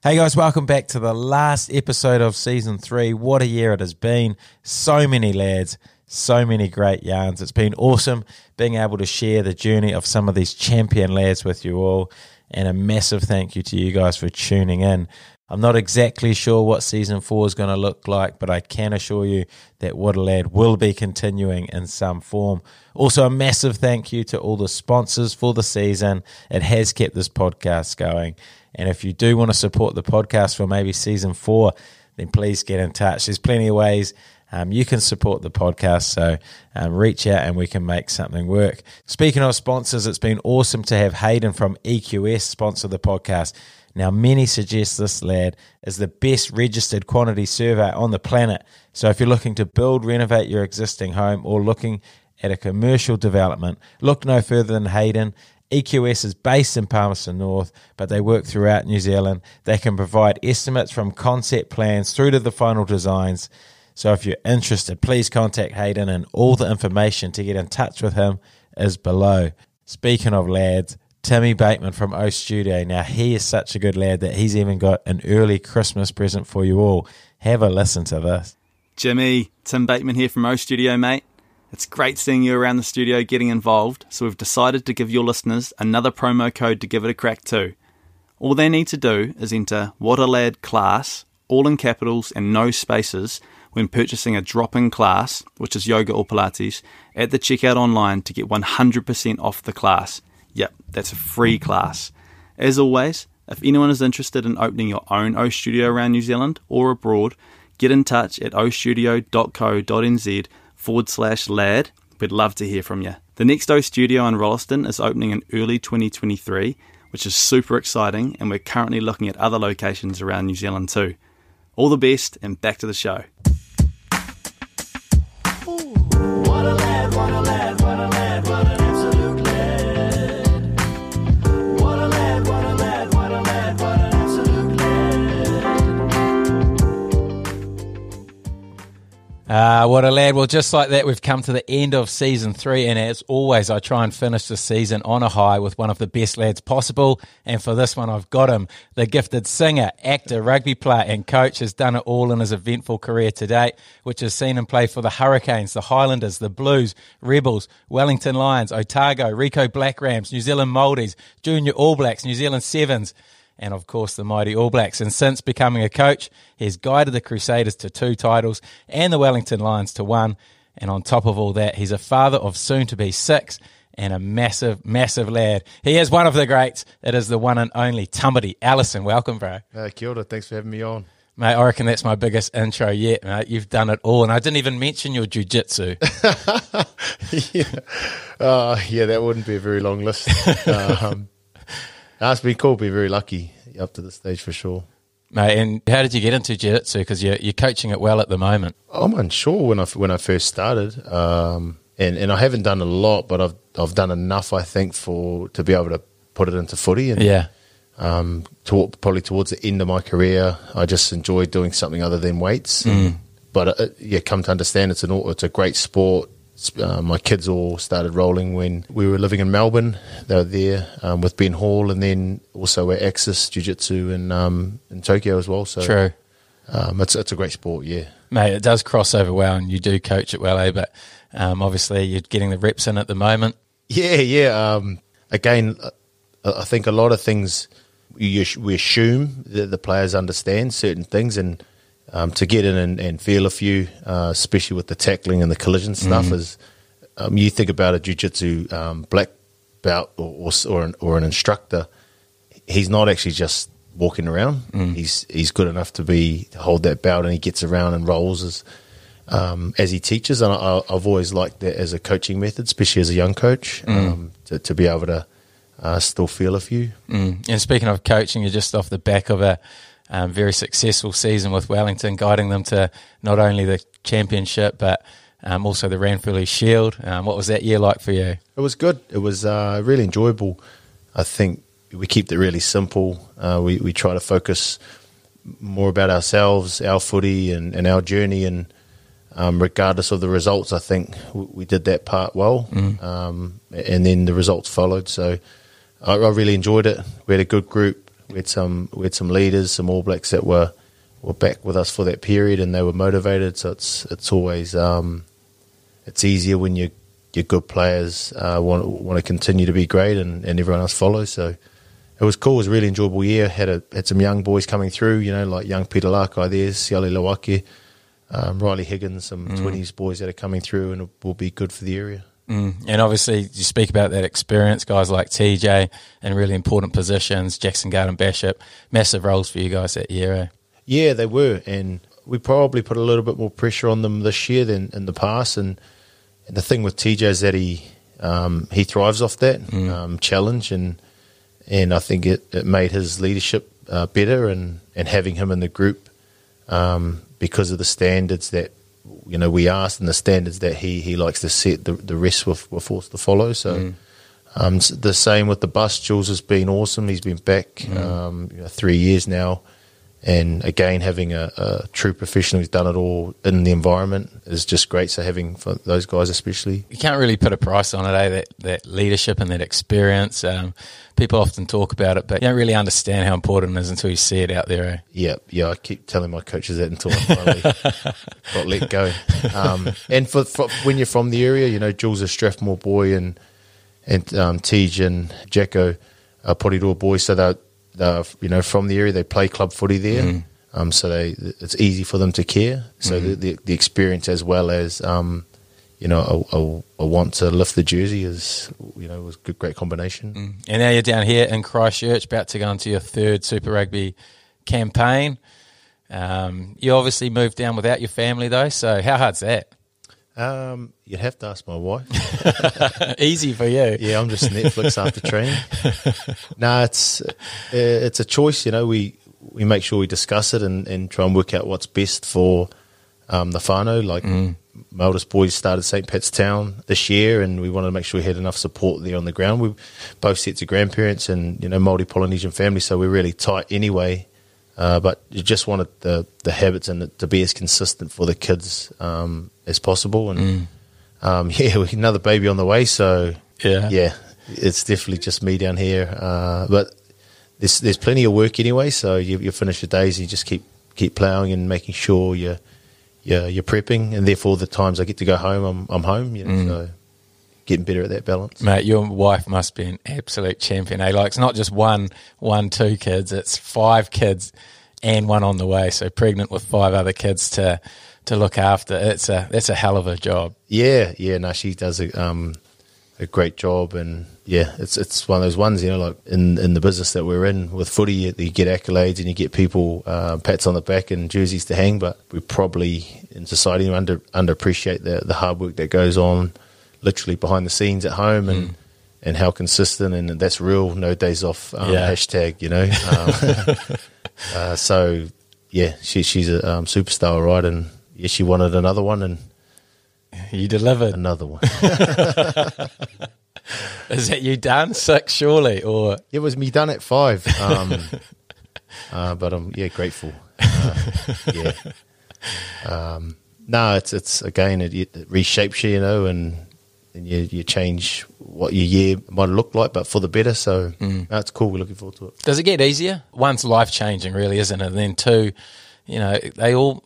Hey guys, welcome back to the last episode of season three. What a year it has been. So many lads, so many great yarns. It's been awesome being able to share the journey of some of these champion lads with you all. And a massive thank you to you guys for tuning in. I'm not exactly sure what season four is going to look like, but I can assure you that What a Lad will be continuing in some form. Also, a massive thank you to all the sponsors for the season. It has kept this podcast going. And if you do want to support the podcast for maybe season four, then please get in touch. There's plenty of ways um, you can support the podcast. So um, reach out and we can make something work. Speaking of sponsors, it's been awesome to have Hayden from EQS sponsor the podcast. Now, many suggest this lad is the best registered quantity survey on the planet. So, if you're looking to build, renovate your existing home, or looking at a commercial development, look no further than Hayden. EQS is based in Palmerston North, but they work throughout New Zealand. They can provide estimates from concept plans through to the final designs. So if you're interested, please contact Hayden, and all the information to get in touch with him is below. Speaking of lads, Timmy Bateman from O Studio. Now, he is such a good lad that he's even got an early Christmas present for you all. Have a listen to this. Jimmy, Tim Bateman here from O Studio, mate. It's great seeing you around the studio getting involved, so we've decided to give your listeners another promo code to give it a crack too. All they need to do is enter What a Lad class, all in capitals and no spaces, when purchasing a drop in class, which is yoga or Pilates, at the checkout online to get 100% off the class. Yep, that's a free class. As always, if anyone is interested in opening your own O Studio around New Zealand or abroad, get in touch at ostudio.co.nz forward slash lad. We'd love to hear from you. The next O Studio in Rolleston is opening in early 2023, which is super exciting, and we're currently looking at other locations around New Zealand too. All the best, and back to the show. What Ah, what a lad. Well, just like that, we've come to the end of season three. And as always, I try and finish the season on a high with one of the best lads possible. And for this one, I've got him. The gifted singer, actor, rugby player, and coach has done it all in his eventful career to date, which has seen him play for the Hurricanes, the Highlanders, the Blues, Rebels, Wellington Lions, Otago, Ricoh Black Rams, New Zealand Maldies, Junior All Blacks, New Zealand Sevens and of course the mighty All Blacks. And since becoming a coach, he's guided the Crusaders to two titles and the Wellington Lions to one. And on top of all that, he's a father of soon to be six and a massive, massive lad. He is one of the greats. It is the one and only Tamati Ellison. Welcome, bro. Uh, kia ora, thanks for having me on. Mate, I reckon that's my biggest intro yet, mate. You've done it all. And I didn't even mention your jujitsu. yeah. Uh, yeah, that wouldn't be a very long list. um, it's been cool, been very lucky up to this stage for sure. mate, and how did you get into jiu-jitsu? Because you're, you're coaching it well at the moment. I'm unsure when I when I first started, um, and and I haven't done a lot, but I've I've done enough, I think, for to be able to put it into footy. And Yeah. um, to, probably towards the end of my career, I just enjoyed doing something other than weights. But uh, yeah, come to understand, it's an it's a great sport. Uh, my kids all started rolling when we were living in Melbourne. They were there um, with Ben Hall, and then also at Axis Jiu Jitsu in um, in Tokyo as well. So True. um, it's it's a great sport. Yeah. Mate, it does cross over well, and you do coach it well, eh? But um, obviously, you're getting the reps in at the moment. Yeah, yeah. Um, again, I think a lot of things you, we assume that the players understand certain things, and um, to get in and, and feel a few, uh, especially with the tackling and the collision stuff, is um, you think about a jiu-jitsu um, black belt or or, or, an, or an instructor. He's not actually just walking around. He's he's good enough to be to hold that belt, and he gets around and rolls as um, as he teaches. And I, I've always liked that as a coaching method, especially as a young coach, um, to, to be able to uh, still feel a few. Mm. And speaking of coaching, you're just off the back of a um, very successful season with Wellington, guiding them to not only the championship but um, also the Ranfurly Shield. Um, what was that year like for you? It was good. It was uh, really enjoyable. I think we keep it really simple. Uh, we we try to focus more about ourselves, our footy, and, and our journey, and um, regardless of the results, I think we, we did that part well. Um, and then the results followed. So I, I really enjoyed it. We had a good group. We had some we had some leaders, some All Blacks that were were back with us for that period, and they were motivated. So it's it's always um, it's easier when you your good players uh, want want to continue to be great, and, and everyone else follows. So it was cool. It was a really enjoyable year. Had a had some young boys coming through. You know, like young Peter Lakai there, Siali Lawake, um, Riley Higgins, some twenties boys that are coming through, and it will be good for the area. Mm. And obviously, you speak about that experience, guys like TJ in really important positions, Jackson Garden-Bachop, massive roles for you guys that year. Eh? Yeah, they were, and we probably put a little bit more pressure on them this year than in the past. And, and the thing with TJ is that he um, he thrives off that um, challenge, and and I think it, it made his leadership uh, better, and, and having him in the group um, because of the standards that you know we asked and the standards that he, he likes to set, the the rest were, were forced to follow. So. Um, the same with the bus. Jules has been awesome. He's been back um, you know, three years now, and again having a, a true professional who's done it all in the environment is just great. So having for those guys especially, You can't really put a price on it, eh? That, that leadership and that experience. Um, people often talk about it, but you don't really understand how important it is until you see it out there. Eh? yeah, yeah. I keep telling my coaches that until I finally got let go. Um, and for, for when you're from the area, you know, Jules is Strathmore boy, and and um, TJ and Jacko are Porirua boys, so they're, they're you know from the area. They play club footy there, um, so they it's easy for them to care. So the, the the experience as well as um, you know a, a, a want to lift the jersey is you know was a good great combination. And now you're down here in Christchurch, about to go into your third Super Rugby campaign. Um, you obviously moved down without your family, though. So how hard's that? Um, you'd have to ask my wife. Easy for you. Yeah, I'm just Netflix after training. no, it's uh, it's a choice. You know, we we make sure we discuss it and, and try and work out what's best for um, the whānau. Like my oldest boys started St. Pat's Town this year, and we wanted to make sure we had enough support there on the ground. We both sets of grandparents and you know multi Polynesian family, so we're really tight anyway. Uh, but you just wanted the the habits and it to be as consistent for the kids um, as possible. And um, yeah, we another baby on the way, so Yeah. yeah, it's definitely just me down here. Uh, but there's there's plenty of work anyway, so you, you finish your days and you just keep keep ploughing and making sure you're you're, you're prepping, and therefore the times I get to go home, I'm I'm home. You know, so getting better at that balance. Mate, your wife must be an absolute champion. Eh? Like it's not just one, one, two kids. It's five kids and one on the way. So pregnant with five other kids to to look after. It's a that's a hell of a job. Yeah, yeah. No, she does a um, a great job, and yeah, it's it's one of those ones. You know, like in in the business that we're in with footy, you, you get accolades and you get people uh, pats on the back and jerseys to hang, but we probably in society under underappreciate the the hard work that goes on, literally behind the scenes at home, and and how consistent and that's real. No days off. Um, Yeah. Hashtag. You know. Um, uh, so yeah, she she's a um, superstar, right? And yeah, she wanted another one and You delivered. another one. Is that you done six surely or It was me done at five. Um, uh, but I'm yeah grateful. Uh, yeah. Um, no, it's it's again it, it reshapes you, you know, and and you you change what your year might look like, but for the better. So no, it's cool. We're looking forward to it. does it get easier? One's life changing, really, isn't it? And then two, you know, they all.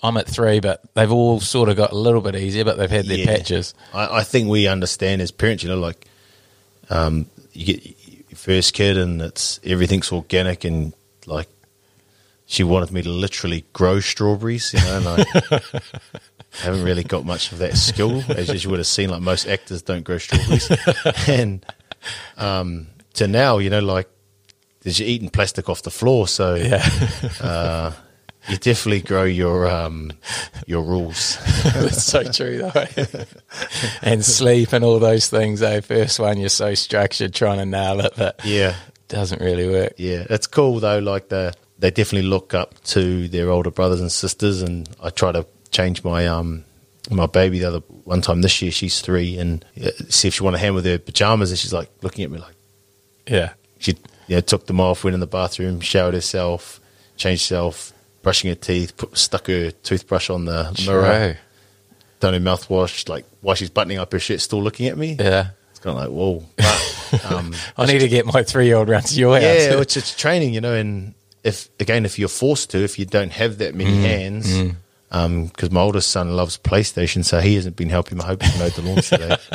I'm at three, but they've all sort of got a little bit easier, but they've had their Yeah. patches. I, I think we understand as parents, you know, like um, you get your first kid and it's everything's organic and like she wanted me to literally grow strawberries, you know, and I haven't really got much of that skill, as you would have seen. Like most actors don't grow strawberries, and um, to now, you know, like you're eating plastic off the floor, so Yeah, uh, you definitely grow your um, your rules. that's so true, though. and sleep and all those things. Eh? First one, you're so structured trying to nail it, but Yeah. doesn't really work. Yeah, it's cool though. Like the they definitely look up to their older brothers and sisters, and I try to change my um my baby the other one time this year. She's three, and uh, see if she want to hand with her pajamas, and she's like looking at me like Yeah, she you know, took them off, went in the bathroom, showered herself, changed herself, brushing her teeth, put, stuck her toothbrush on the mirror, True. done her mouthwash, like while she's buttoning up her shirt, still looking at me. Yeah, it's kind of like whoa. But, um, I need to get my three year old round to your house. yeah, it's it's training, you know, and if again if you're forced to, if you don't have that many hands, because my oldest son loves PlayStation, so he hasn't been helping. I hope he mowed the lawn today.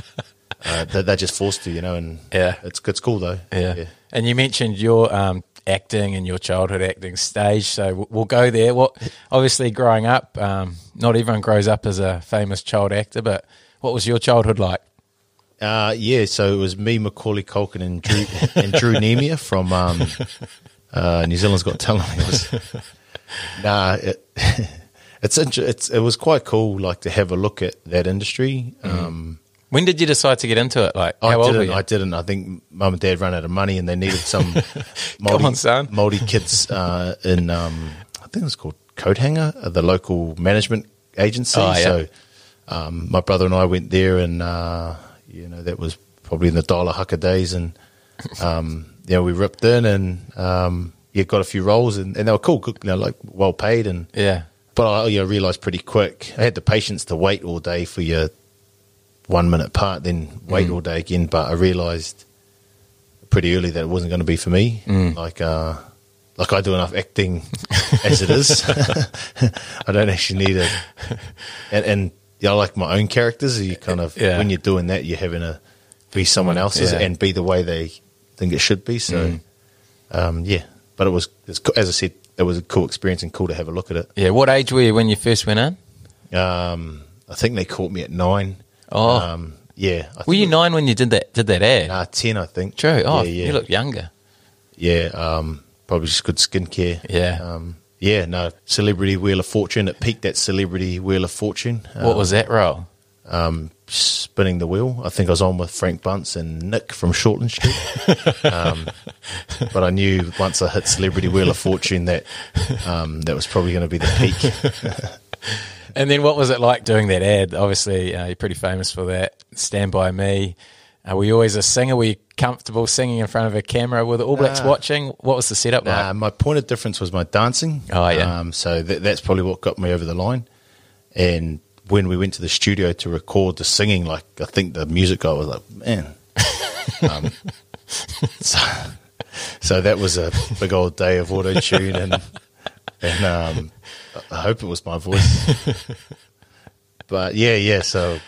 Uh, they're, they're just forced to, you know, and Yeah. it's it's cool though. Yeah. And you mentioned your um, acting and your childhood acting stage, so we'll go there. What obviously growing up, um, not everyone grows up as a famous child actor, but what was your childhood like? Uh, yeah, so it was me, Macaulay Culkin, and Drew, and Drew Neemia from um, uh, New Zealand's Got Talent. Was, nah, it, it's, inter- it's it was quite cool, like to have a look at that industry. Um, When did you decide to get into it? Like, how I old didn't. I didn't. I think mum and dad ran out of money, and they needed some Come on, son. Maori kids uh, in. Um, I think it was called Coathanger, uh, the local management agency. Oh, yeah. So um, my brother and I went there, and uh, you know that was probably in the dollar hucker days, and um, you know we ripped in, and um, yeah, got a few roles, and, and they were cool, good, you know, like well paid, and yeah. but I you know, realised pretty quick I had the patience to wait all day for your one minute part, then wait all day again. But I realised pretty early that it wasn't going to be for me. Like, uh, like I do enough acting as it is. I don't actually need it. And, and yeah, I like my own characters. You kind of Yeah. when you're doing that, you're having to be someone else's Yeah. and be the way they think it should be. So, um, yeah. But it was, it's, as I said, it was a cool experience and cool to have a look at it. Yeah. What age were you when you first went in? Um, I think they caught me at nine. Oh. um, yeah. I Were you nine when you did that did that ad? Nah, ten, I think. True. Oh, yeah, yeah, you look younger. yeah. Um, probably just good skincare. Yeah. um, yeah. No, Celebrity Wheel of Fortune. It peaked at Celebrity Wheel of Fortune. What was that role? Um, spinning the wheel? I think I was on with Frank Bunce and Nick from Shortland Street. um, but I knew once I hit Celebrity Wheel of Fortune that um, that was probably going to be the peak. And then what was it like doing that ad? Obviously, uh, you're pretty famous for that. Stand by me. Uh, were you always a singer? Were you comfortable singing in front of a camera? Were the All Blacks Nah. watching? What was the setup like? Uh, my point of difference was my dancing. Oh, yeah. Um, so that, that's probably what got me over the line. And when we went to the studio to record the singing, like I think the music guy was like, man. um, so, so that was a big old day of auto tune, and and um, I hope it was my voice. but yeah, yeah. So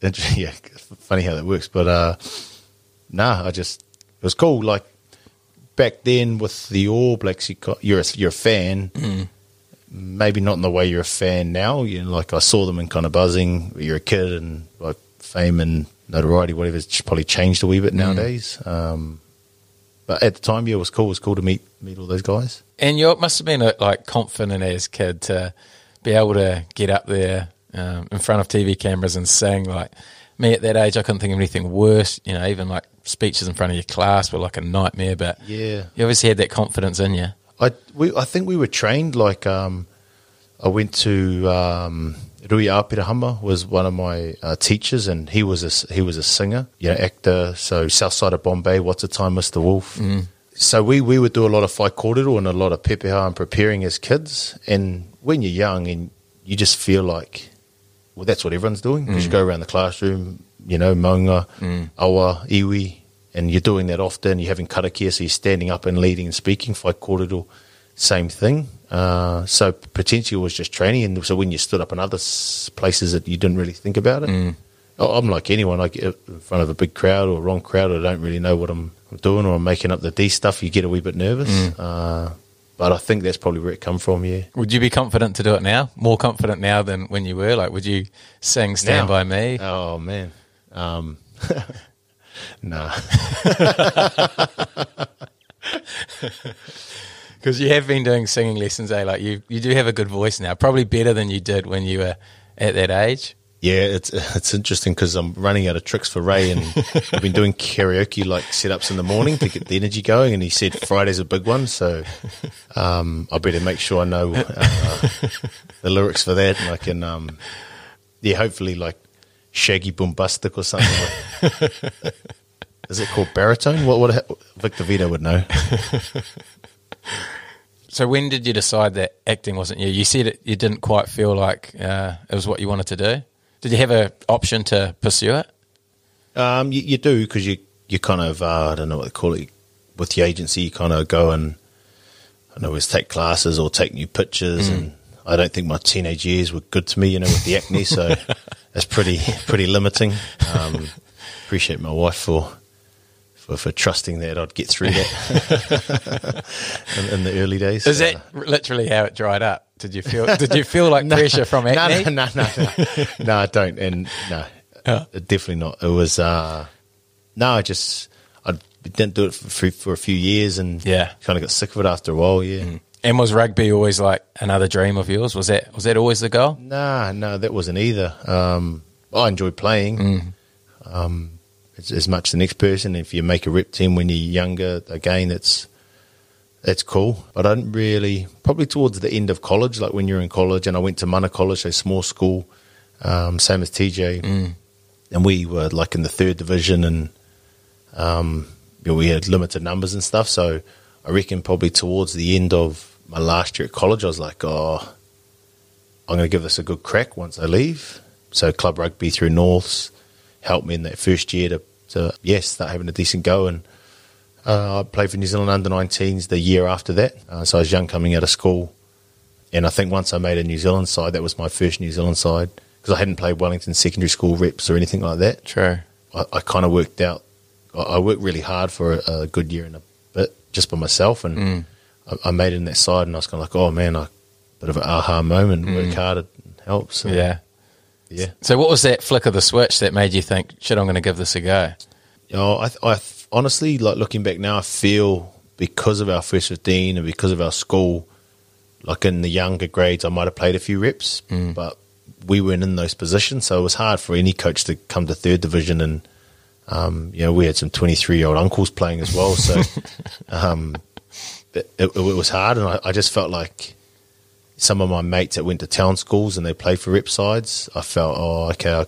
yeah, funny how that works. But uh, nah, I just it was cool. Like back then with the All Blacks, you got, you're a, you're a fan. Maybe not in the way you're a fan now. You know, like I saw them in kind of buzzing. You're a kid and like fame and notoriety, whatever. It's probably changed a wee bit nowadays. Um, but at the time, yeah, it was cool. It was cool to meet meet all those guys. And you must have been uh, like confident as kid to be able to get up there um, in front of TV cameras and sing. Like me at that age, I couldn't think of anything worse. You know, even like speeches in front of your class were like a nightmare. But Yeah. you obviously had that confidence in you. I we I think we were trained like um, I went to um, Ruia Aperahama was one of my uh, teachers, and he was a he was a singer, you know, actor. So South Side of Bombay, What's the Time, Mr. Wolf. So we we would do a lot of whai kōrero and a lot of pepeha and preparing as kids. And when you're young and you just feel like, well, that's what everyone's doing because you go around the classroom, you know, maunga, awa, iwi, and you're doing that often. You're having karakia, so you're standing up and leading and speaking. Whai kōrero, same thing. Uh, so potentially it was just training. And so when you stood up in other places that you didn't really think about it, I- I'm like anyone. I get in front of a big crowd or a wrong crowd, I don't really know what I'm doing or I'm making up the D stuff. You get a wee bit nervous. Uh, but I think that's probably where it come from. Yeah. Would you be confident to do it now? More confident now than when you were? Like, would you sing "Stand Now? by Me"? Oh man. Um, nah. Because you have been doing singing lessons, eh? Like you, you do have a good voice now. Probably better than you did when you were at that age. Yeah, it's it's interesting because I'm running out of tricks for Ray, and I've been doing karaoke like setups in the morning to get the energy going. And he said Friday's a big one, so um, I better make sure I know uh, the lyrics for that, and I can, um, yeah, hopefully like Shaggy Boombastic or something. Like, is it called baritone? What what Victor Vito would know. So when did you decide that acting wasn't you? You said it, you didn't quite feel like uh, it was what you wanted to do. Did you have an option to pursue it? Um, you, you do because you you kind of uh, I don't know what they call it with the agency. You kind of go and I don't know, it's take classes or take new pictures, and I don't think my teenage years were good to me. You know, with the acne, so that's pretty pretty limiting. Um, appreciate my wife for. For, for trusting that I'd get through that in, in the early days. Is Uh, that literally how it dried up? Did you feel? Did you feel like pressure from no, acne? No, no, no, no, no. I don't, and no, Yeah. definitely not. It was uh, no, I just I didn't do it for, for a few years, and Yeah. kind of got sick of it after a while. Yeah, And was rugby always like another dream of yours? Was that was that always the goal? nah, no, that wasn't either. Um, I enjoy playing. Um, as, as much as the next person. If you make a rep team when you're younger, again, that's that's cool. But I didn't really, probably towards the end of college, like when you're in college, and I went to Mana College, a small school, um, same as TJ, and we were like in the third division, and um, you know, we had limited numbers and stuff. So I reckon probably towards the end of my last year at college, I was like, oh, I'm going to give this a good crack once I leave. So club rugby through Norths helped me in that first year to, to yes, start having a decent go. And uh, I played for New Zealand under 19s the year after that. Uh, so I was young coming out of school. And I think once I made a New Zealand side, that was my first New Zealand side because I hadn't played Wellington secondary school reps or anything like that. True. I, I kind of worked out. I, I worked really hard for a, a good year and a just by myself, and mm. I, I made it in that side, and I was kind of like, oh man, I bit of an aha moment. Mm. Work hard, it helps. So, Yeah. yeah. So what was that flick of the switch that made you think, shit, I'm going to give this a go? Oh, I, I honestly, like looking back now, I feel because of our first 15 and because of our school, like in the younger grades, I might have played a few reps, mm. but we weren't in those positions. So it was hard for any coach to come to third division. And, um, you know, we had some 23 year old uncles playing as well. So um, it, it, it was hard. And I, I just felt like some of my mates that went to town schools and they played for rep sides, I felt, oh, okay, I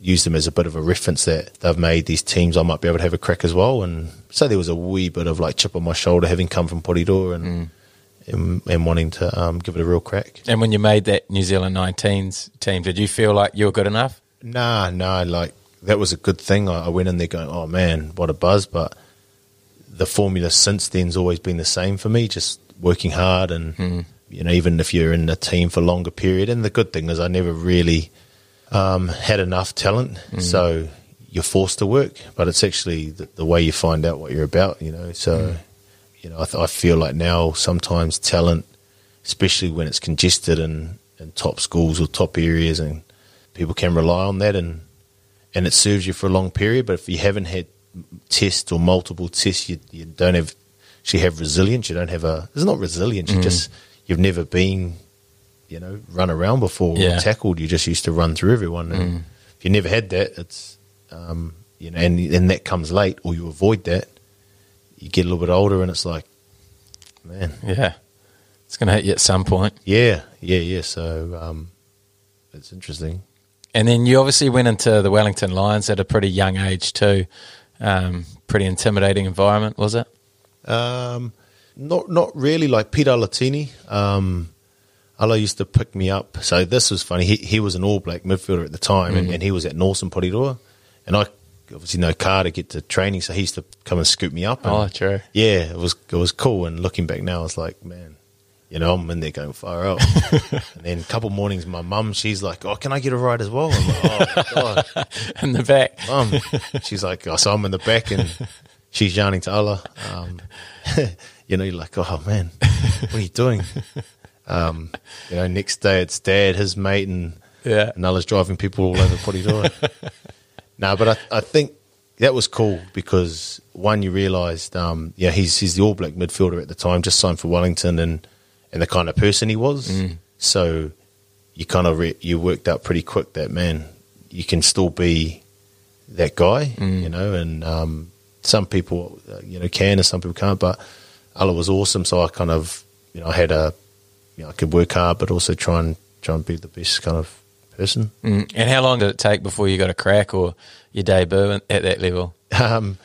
use them as a bit of a reference that they've made these teams. I might be able to have a crack as well. And so there was a wee bit of like chip on my shoulder having come from Porirua and, and and wanting to um, give it a real crack. And when you made that New Zealand 19s team, did you feel like you were good enough? Nah, nah, like that was a good thing. I, I went in there going, oh man, what a buzz. But the formula since then's always been the same for me, just working hard and, hmm. you know, even if you're in a team for a longer period. And the good thing is I never really um, had enough talent. Hmm. So you're forced to work, but it's actually the, the way you find out what you're about, you know. So, hmm. you know, I, th- I feel like now sometimes talent, especially when it's congested in, in top schools or top areas, and people can rely on that, and and it serves you for a long period. But if you haven't had tests or multiple tests, you, you don't have actually have resilience. You don't have a. It's not resilience. You just you've never been, you know, run around before Yeah. or tackled. You just used to run through everyone. And if you never had that, it's um, you know, and and that comes late, or you avoid that. You get a little bit older, and it's like, man, Yeah. It's going to hit you at some point. yeah, yeah, yeah. So um, it's interesting. And then you obviously went into the Wellington Lions at a pretty young age too. Um, pretty intimidating environment, was it? Um, not not really like Pita Alatini. Um, Ala used to pick me up. So this was funny. He he was an All Black midfielder at the time, and, and he was at Northern Porirua, and I obviously no car to get to training, so he used to come and scoop me up. And Oh, true. Yeah, it was it was cool. And looking back now, it's like, man, you know, I'm in there going far out. and then a couple mornings, my mum, she's like, "Oh, can I get a ride as well?" I'm like, "Oh, God." In the back. mum. She's like, oh, so I'm in the back and she's yarning to Allah. Um, you know, you're like, oh man, what are you doing? Um, you know, next day it's dad, his mate, and Yeah. and Allah's driving people all over Porirua. no, but I, I think that was cool because one, you realised, um, yeah, he's he's the All Black midfielder at the time, just signed for Wellington, and and the kind of person he was. So you kind of re- you worked out pretty quick that man, you can still be that guy, you know, and um, some people, uh, you know, can and some people can't. But Allah was awesome, so I kind of, you know, I had a, you know, I could work hard, but also try and try and be the best kind of person. Mm. And how long did it take before you got a crack or your debut at that level? Um,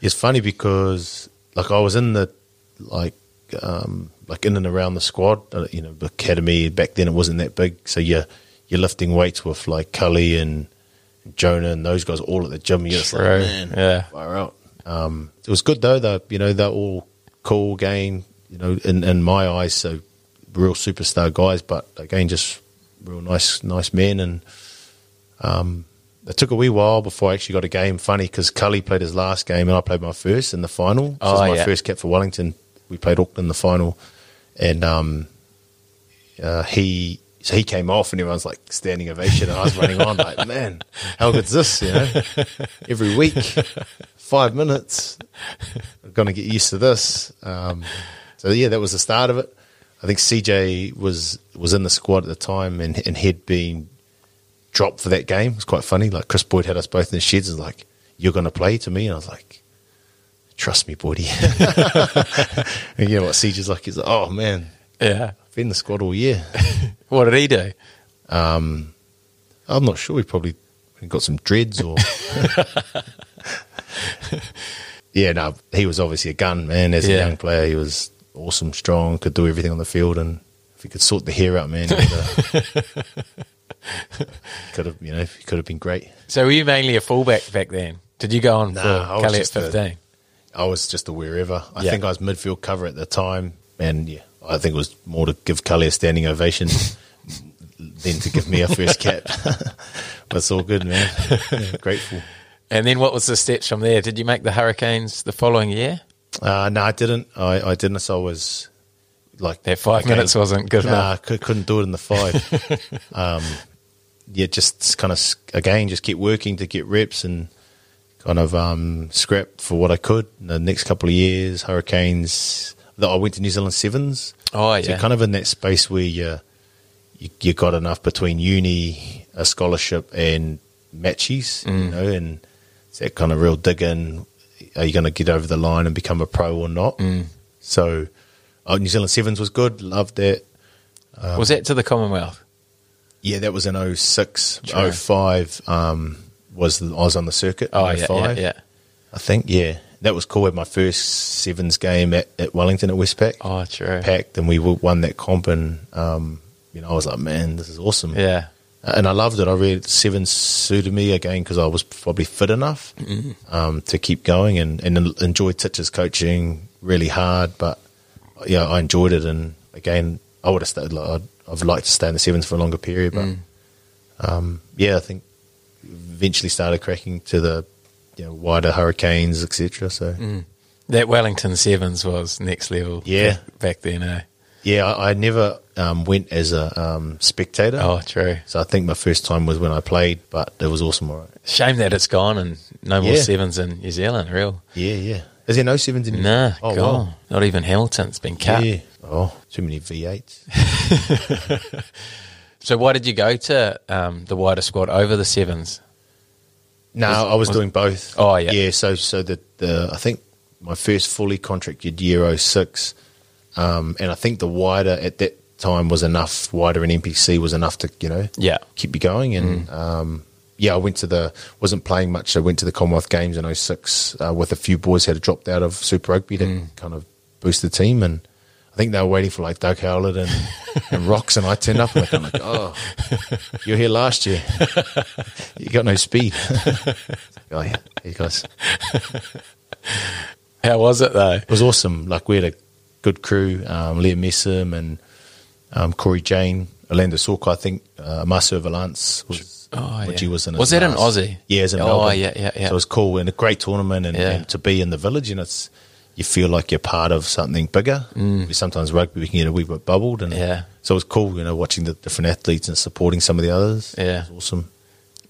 it's funny because like I was in the like um, like in and around the squad, uh, you know, the academy. Back then it wasn't that big, so you're you're lifting weights with like Cully and Jonah and those guys all at the gym. You're just like, man, Yeah. far out. Um, it was good though. Though you know they're all cool game. You know, in in my eyes, so real superstar guys, but again, just real nice nice men. And um, it took a wee while before I actually got a game. Funny because Cully played his last game and I played my first in the final. This Oh, was my yeah. first cap for Wellington. We played Auckland in the final, and um, uh, he so he came off and everyone's like standing ovation and I was running on like man how good's this you know? Every week five minutes I'm gonna get used to this. Um, so yeah that was the start of it. I think CJ was was in the squad at the time and and had been dropped for that game. It's quite funny like Chris Boyd had us both in the sheds and was like you're gonna play to me? And I was like trust me buddy. and you know what CJ's like he's like oh man Yeah. I've been in the squad all year What did he do? Um, I'm not sure. He probably got some dreads or. yeah, no, he was obviously a gun man. As Yeah. a young player, he was awesome, strong, could do everything on the field, and if he could sort the hair out, man, he could have, you know, could have been great. So were you mainly a fullback back then? Did you go on Nah, for Kelly at 15? I was just a wherever. I Yeah. think I was midfield cover at the time, and yeah, I think it was more to give Cully a standing ovation than to give me a first cap. but it's all good, man. Yeah, grateful. And then what was the steps from there? Did you make the Hurricanes the following year? Uh, no, I didn't. I, I didn't. So I was like That five minutes wasn't good nah, enough. Could, couldn't do it in the five. um, yeah, just kind of again, just keep working to get reps and kind of um, scrap for what I could. In the next couple of years, Hurricanes. That I went to New Zealand Sevens. Oh, yeah, So kind of in that space where you, you you got enough between uni, a scholarship, and matches, Mm. you know, and it's that kind of real dig in. Are you going to get over the line and become a pro or not? Mm. So, oh, New Zealand Sevens was good. Loved that. Um, was that to the Commonwealth? Yeah, that was in 06. True. 05 um, was the, I was on the circuit. Oh, yeah, 05. yeah, yeah. I think, yeah. That was cool. We had my first Sevens game at, at Wellington at Westpac. Oh, true. Packed, and we won that comp. And, um, you know, I was like, man, this is awesome. Yeah. And I loved it. I really, Sevens suited me again because I was probably fit enough um, to keep going and, and en- enjoyed Titch's coaching really hard. But, yeah, I enjoyed it. And again, I would have stayed, like, I'd, I've liked to stay in the Sevens for a longer period. But, um, yeah, I think eventually started cracking to the you know, wider hurricanes, etc. So That Wellington Sevens was next level. Yeah. Back, then, eh? yeah, I, I never um, went as a um, spectator. Oh, true. So I think my first time was when I played, but it was awesome. All right. Shame that it's gone and no more Yeah. sevens in New Zealand, real. Yeah, yeah. Is there no sevens in? Nah, Oh gone. wow. Not even Hamilton's been cut. Yeah. Oh, too many V8s. So why did you go to um, the wider squad over the sevens? No, Was- I was, was- doing both. Oh, yeah. yeah. So, so the, the I think my first fully contracted year 06, um, and I think the wider at that time was enough. Wider and NPC was enough to you know Yeah. keep you going. And um, yeah, I went to the wasn't playing much. I went to the Commonwealth Games in 06 uh, with a few boys who had dropped out of Super Rugby to kind of boost the team. And I think they were waiting for like Doug Howlett and, and Rocks, and I turned up and of like, "Oh, you were here last year. you got no speed." oh yeah, you guys. How was it though? It was awesome. Like we had a good crew. Um, Liam Messam and um, Cory Jane, Orlando Sorka. I think uh, Marcel Valance was. Oh, which yeah. he was in. Was that last- Aussie? Yeah, it was in Oh, Melbourne. yeah, yeah, yeah. So it was cool and a great tournament, and, Yeah. and to be in the village, and it's you feel like you're part of something bigger. Mm. Sometimes rugby we can get a wee bit bubbled, and Yeah. so it was cool, you know, watching the different athletes and supporting some of the others. Yeah. it was awesome.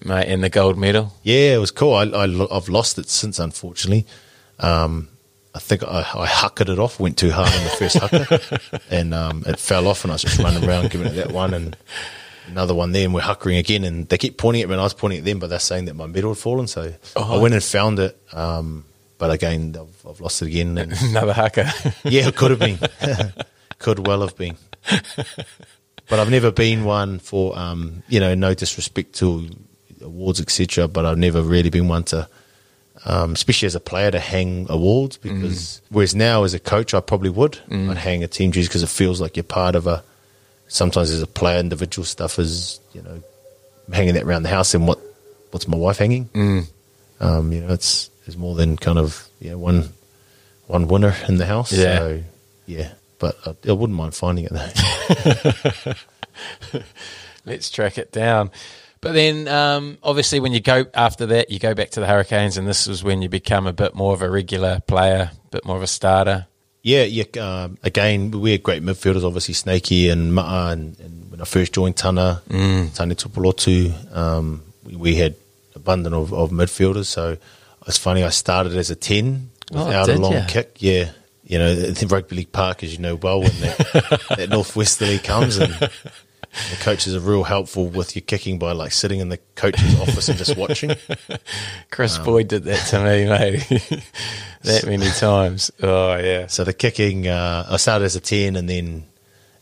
Mate, and the gold medal. Yeah, it was cool. I, I, have lost it since, unfortunately. Um, I think I, I huckered it off, went too hard on the first haka, and um, it fell off, and I was just running around giving it that one and another one there, and we're huckering again, and they keep pointing at me, and I was pointing at them, but they're saying that my medal had fallen, so Oh. I went and found it, um, but again, I've, I've lost it again, and Another haka. yeah, it could have been, could well have been, but I've never been one for, um, you know, no disrespect to awards, etc., but I've never really been one to um, especially as a player to hang awards because whereas now as a coach I probably would I'd hang a team jersey because it feels like you're part of a sometimes as a player individual stuff is you know hanging that around the house and what what's my wife hanging? Mm. Um, you know, it's there's more than kind of yeah one one winner in the house. Yeah. So, yeah, but I, I wouldn't mind finding it though. Let's track it down. But then, um, obviously, when you go after that, you go back to the Hurricanes, and this was when you become a bit more of a regular player, a bit more of a starter. Yeah, yeah. Um, again, we had great midfielders, obviously Snakey and Ma'a, and, and when I first joined Tana, mm. Tane Tu'ipulotu, um, we, we had abundant of, of midfielders. So it's funny, I started as a 10 Oh, without a long ya? kick. Yeah. You know, the Rugby League Park, as you know well, when that, that northwesterly comes and the coaches are real helpful with your kicking by like sitting in the coach's office and just watching. Chris Boyd did that to me, mate, that many times. Oh yeah, So the kicking, uh, I started as a 10 and then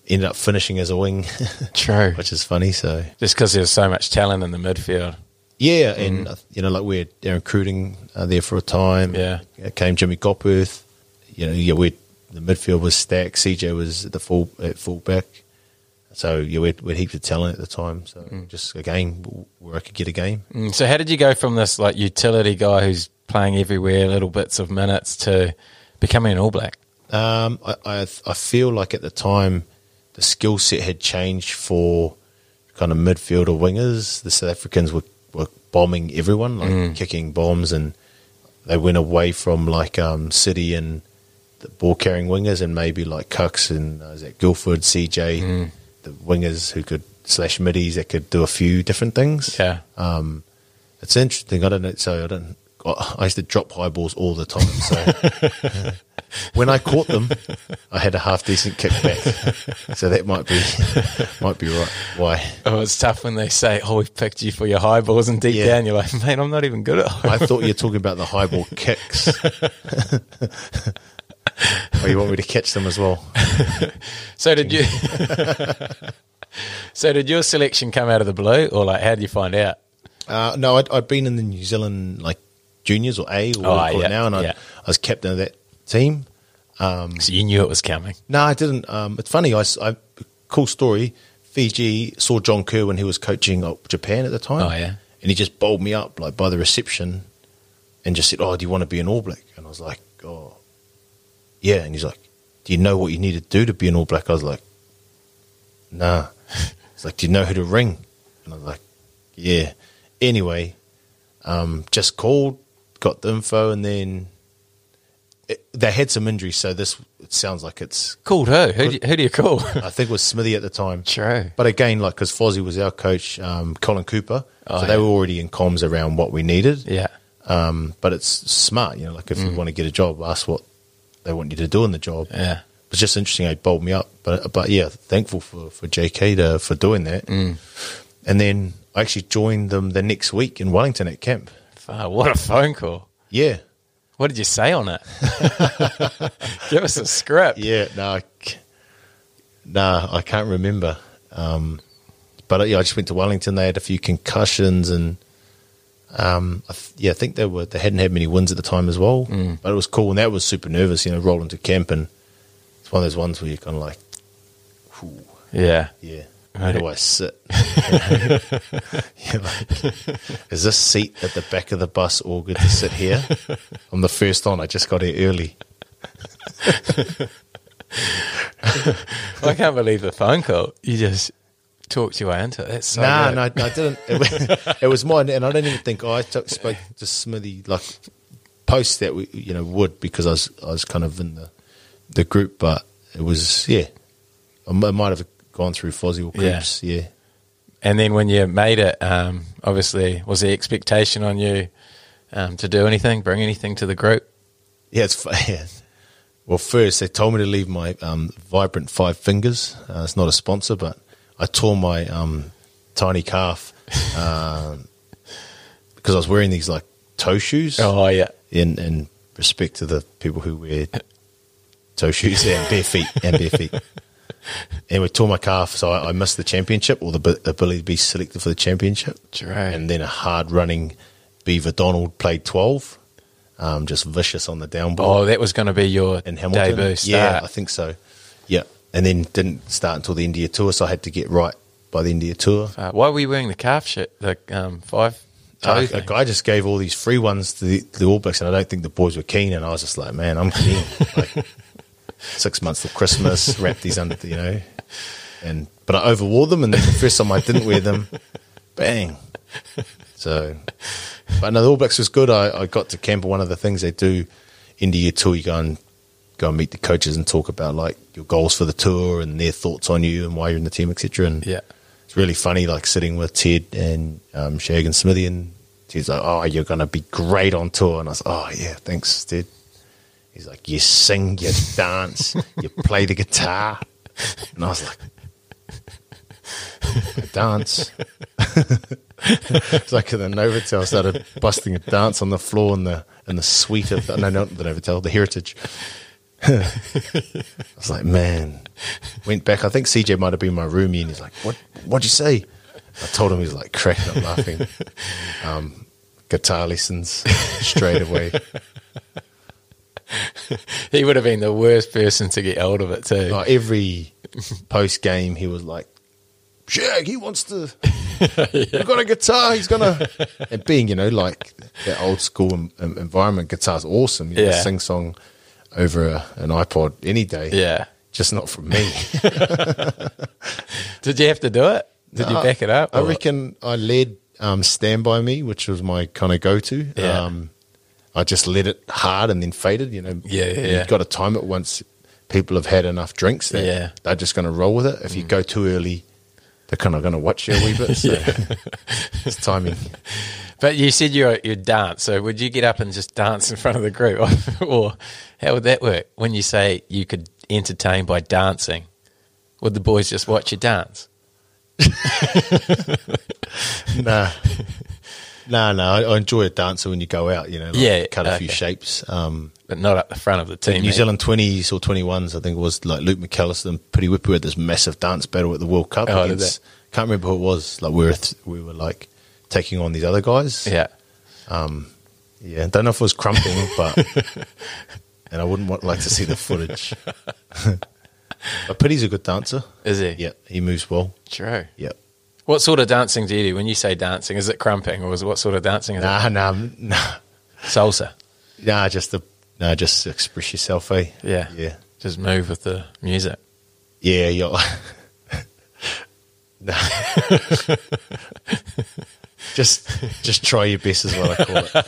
ended up finishing as a wing, true. which is funny. So Just because there was so much talent in the midfield. Yeah, and uh, you know, like we had Darren Cruden uh, there for a time. Yeah. Uh, came Jimmy Gopperth. You know, yeah, we the midfield was stacked. CJ was at the full at fullback. So yeah, we had, we had heaps of talent at the time. So just a game where I could get a game. Mm, So how did you go from this like utility guy who's playing everywhere, little bits of minutes, to becoming an All Black? Um, I, I I feel like at the time the skill set had changed for kind of midfielder wingers. The South Africans were, were bombing everyone, like kicking bombs, and they went away from like um, City and the ball carrying wingers, and maybe like Cux and uh, is that Guildford, CJ, the wingers who could slash middies that could do a few different things. Yeah. Um, it's interesting. I don't know. So I don't. I used to drop high balls all the time. So when I caught them, I had a half decent kickback. So that might be might be right. Why? Oh, it's tough when they say, "Oh, we've picked you for your high balls," and deep Yeah. down you're like, "Man, I'm not even good at." High. I thought you were talking about the high ball kicks. oh, you want me to catch them as well? So did you? so did your selection come out of the blue, or like how did you find out? Uh, no, I'd, I'd been in the New Zealand like juniors or A or Oh, do you call yeah, it now, and I, yeah. I was captain of that team. So you knew it was coming. No, I didn't. Um, it's funny. I cool story. Fiji saw John Kirwan when he was coaching uh, Japan at the time. Oh, yeah. and he just bowled me up like by the reception, and just said, "Oh, do you want to be an All Black?" And I was like, "Oh, yeah." And he's like, "Do you know what you need to do to be an All Black?" I was like, "Nah." He's like, "Do you know who to ring?" And I was like, "Yeah." Anyway, um, just called, got the info, and then it, they had some injuries. So this it sounds like it's Called who? Who do you, who do you call? I think it was Smithy at the time. True. But again, like because Fozzie was our coach, um, Colin Cooper, Oh, so they yeah. were already in comms around what we needed. yeah. Um, but it's smart, you know, like if Mm. you want to get a job, ask what they want you to do in the job. Yeah. It's just interesting. They bowled me up, but but yeah, thankful for for JK to, for doing that. Mm. And then I actually joined them the next week in Wellington at camp. What a phone call. Yeah, What did you say on it? Give us a script. yeah. No, no, I can't remember. Um, but yeah, I just went to Wellington. They had a few concussions, and um, I th- yeah, I think they were they hadn't had many wins at the time as well. But it was cool, and that was super nervous. You know, rolling to camp, and it's one of those ones where you're kind of like, Whew, Yeah. yeah. Where do I sit? You're like, is this seat at the back of the bus all good to sit here? I'm the first on. I just got here early. I can't believe the phone call. You just talked your way into it. That's so nah, no, no, I didn't. It, was- it was mine, and I don't even think I took, spoke to Smithy like post that we, you know, would because I was I was kind of in the the group, but it was yeah, I might have gone through Fozzie or Yeah. Yeah. And then when you made it, um, obviously, was the expectation on you um, to do anything, bring anything to the group? Yeah, it's yeah. Well, first they told me to leave my um, Vibram five fingers. Uh, it's not a sponsor, but I tore my um, tiny calf um because I was wearing these like toe shoes. Oh, yeah. In in respect to the people who wear toe shoes and bare feet and bare feet. And we tore my calf, so I, I missed the championship or the b- ability to be selected for the championship. True. And then a hard running Beaver Donald played twelve, um, just vicious on the down ball Oh, that was going to be your in Hamilton. debut Yeah, start. I think so. Yeah, and then didn't start until the India tour, so I had to get right by the India tour. Uh, why were you wearing the calf shit, the um, five Uh, a guy just gave all these free ones to the, the All Blacks, and I don't think the boys were keen. And I was just like, man, I'm keen. like six months till Christmas, wrap these under, the, you know, and but I overwore them, and then the first time I didn't wear them, bang. So, but no, the All Blacks was good. I, I got to camp. One of the things they do in the year tour, you go and go and meet the coaches and talk about like your goals for the tour and their thoughts on you and why you're in the team, etc. And Yeah. it's really funny, like sitting with Ted and um, Shag and Smithy, and Ted's like, "Oh, you're gonna be great on tour," and I was, "Oh yeah, thanks, Ted." He's like, "You sing, you dance, you play the guitar," and I was like, "I dance." it's like in the Novotel started busting a dance on the floor in the in the suite of the, no, not the Novotel, the Heritage. I was like, man. Went back. I think CJ might have been my roomie, and he's like, "What? What'd you say?" I told him. He's like cracking up laughing. Um, guitar lessons straight away. He would have been the worst person to get hold of it too. Like every post game, he was like, "Shag, he wants to. We've got a guitar. He's gonna." And being, you know, like that old school en- environment, guitar's awesome. You know, Yeah. sing song over a, an iPod any day. Yeah. just not from me. Did you have to do it? Did you back it up? I reckon I led um, Stand By Me, which was my kind of go to. Yeah. Um, I just let it hard and then faded. You know, Yeah, yeah, yeah. You've got to time it once people have had enough drinks that Yeah. Mm. they're just going to roll with it. If you go too early, they're kind of going to watch you a wee bit. So it's timing. But you said you're you dance. So would you get up and just dance in front of the group, or how would that work? When you say you could entertain by dancing, would the boys just watch you dance? nah. Nah, no, I, I enjoy a dancer when you go out, you know, like Yeah, cut a few shapes. Um, But not at the front of the team. New eh? Zealand 20s or 21s, I think it was like Luke McAlister and Piri Weepu had this massive dance battle at the World Cup. Oh, against, can't remember who it was. Like we were, th- we were like taking on these other guys. Yeah. Yeah, don't know if it was crumping, but and I wouldn't want like to see the footage. but Piri's a good dancer. Is he? Yeah, he moves well. True. Yeah. What sort of dancing do you do? When you say dancing, is it crumping or is it what sort of dancing is Nah, nah, nah. Salsa. nah. Just the nah, just express yourself, eh? Yeah. yeah, Just move with the music. yeah. You're, nah. just, just try your best is what I call it.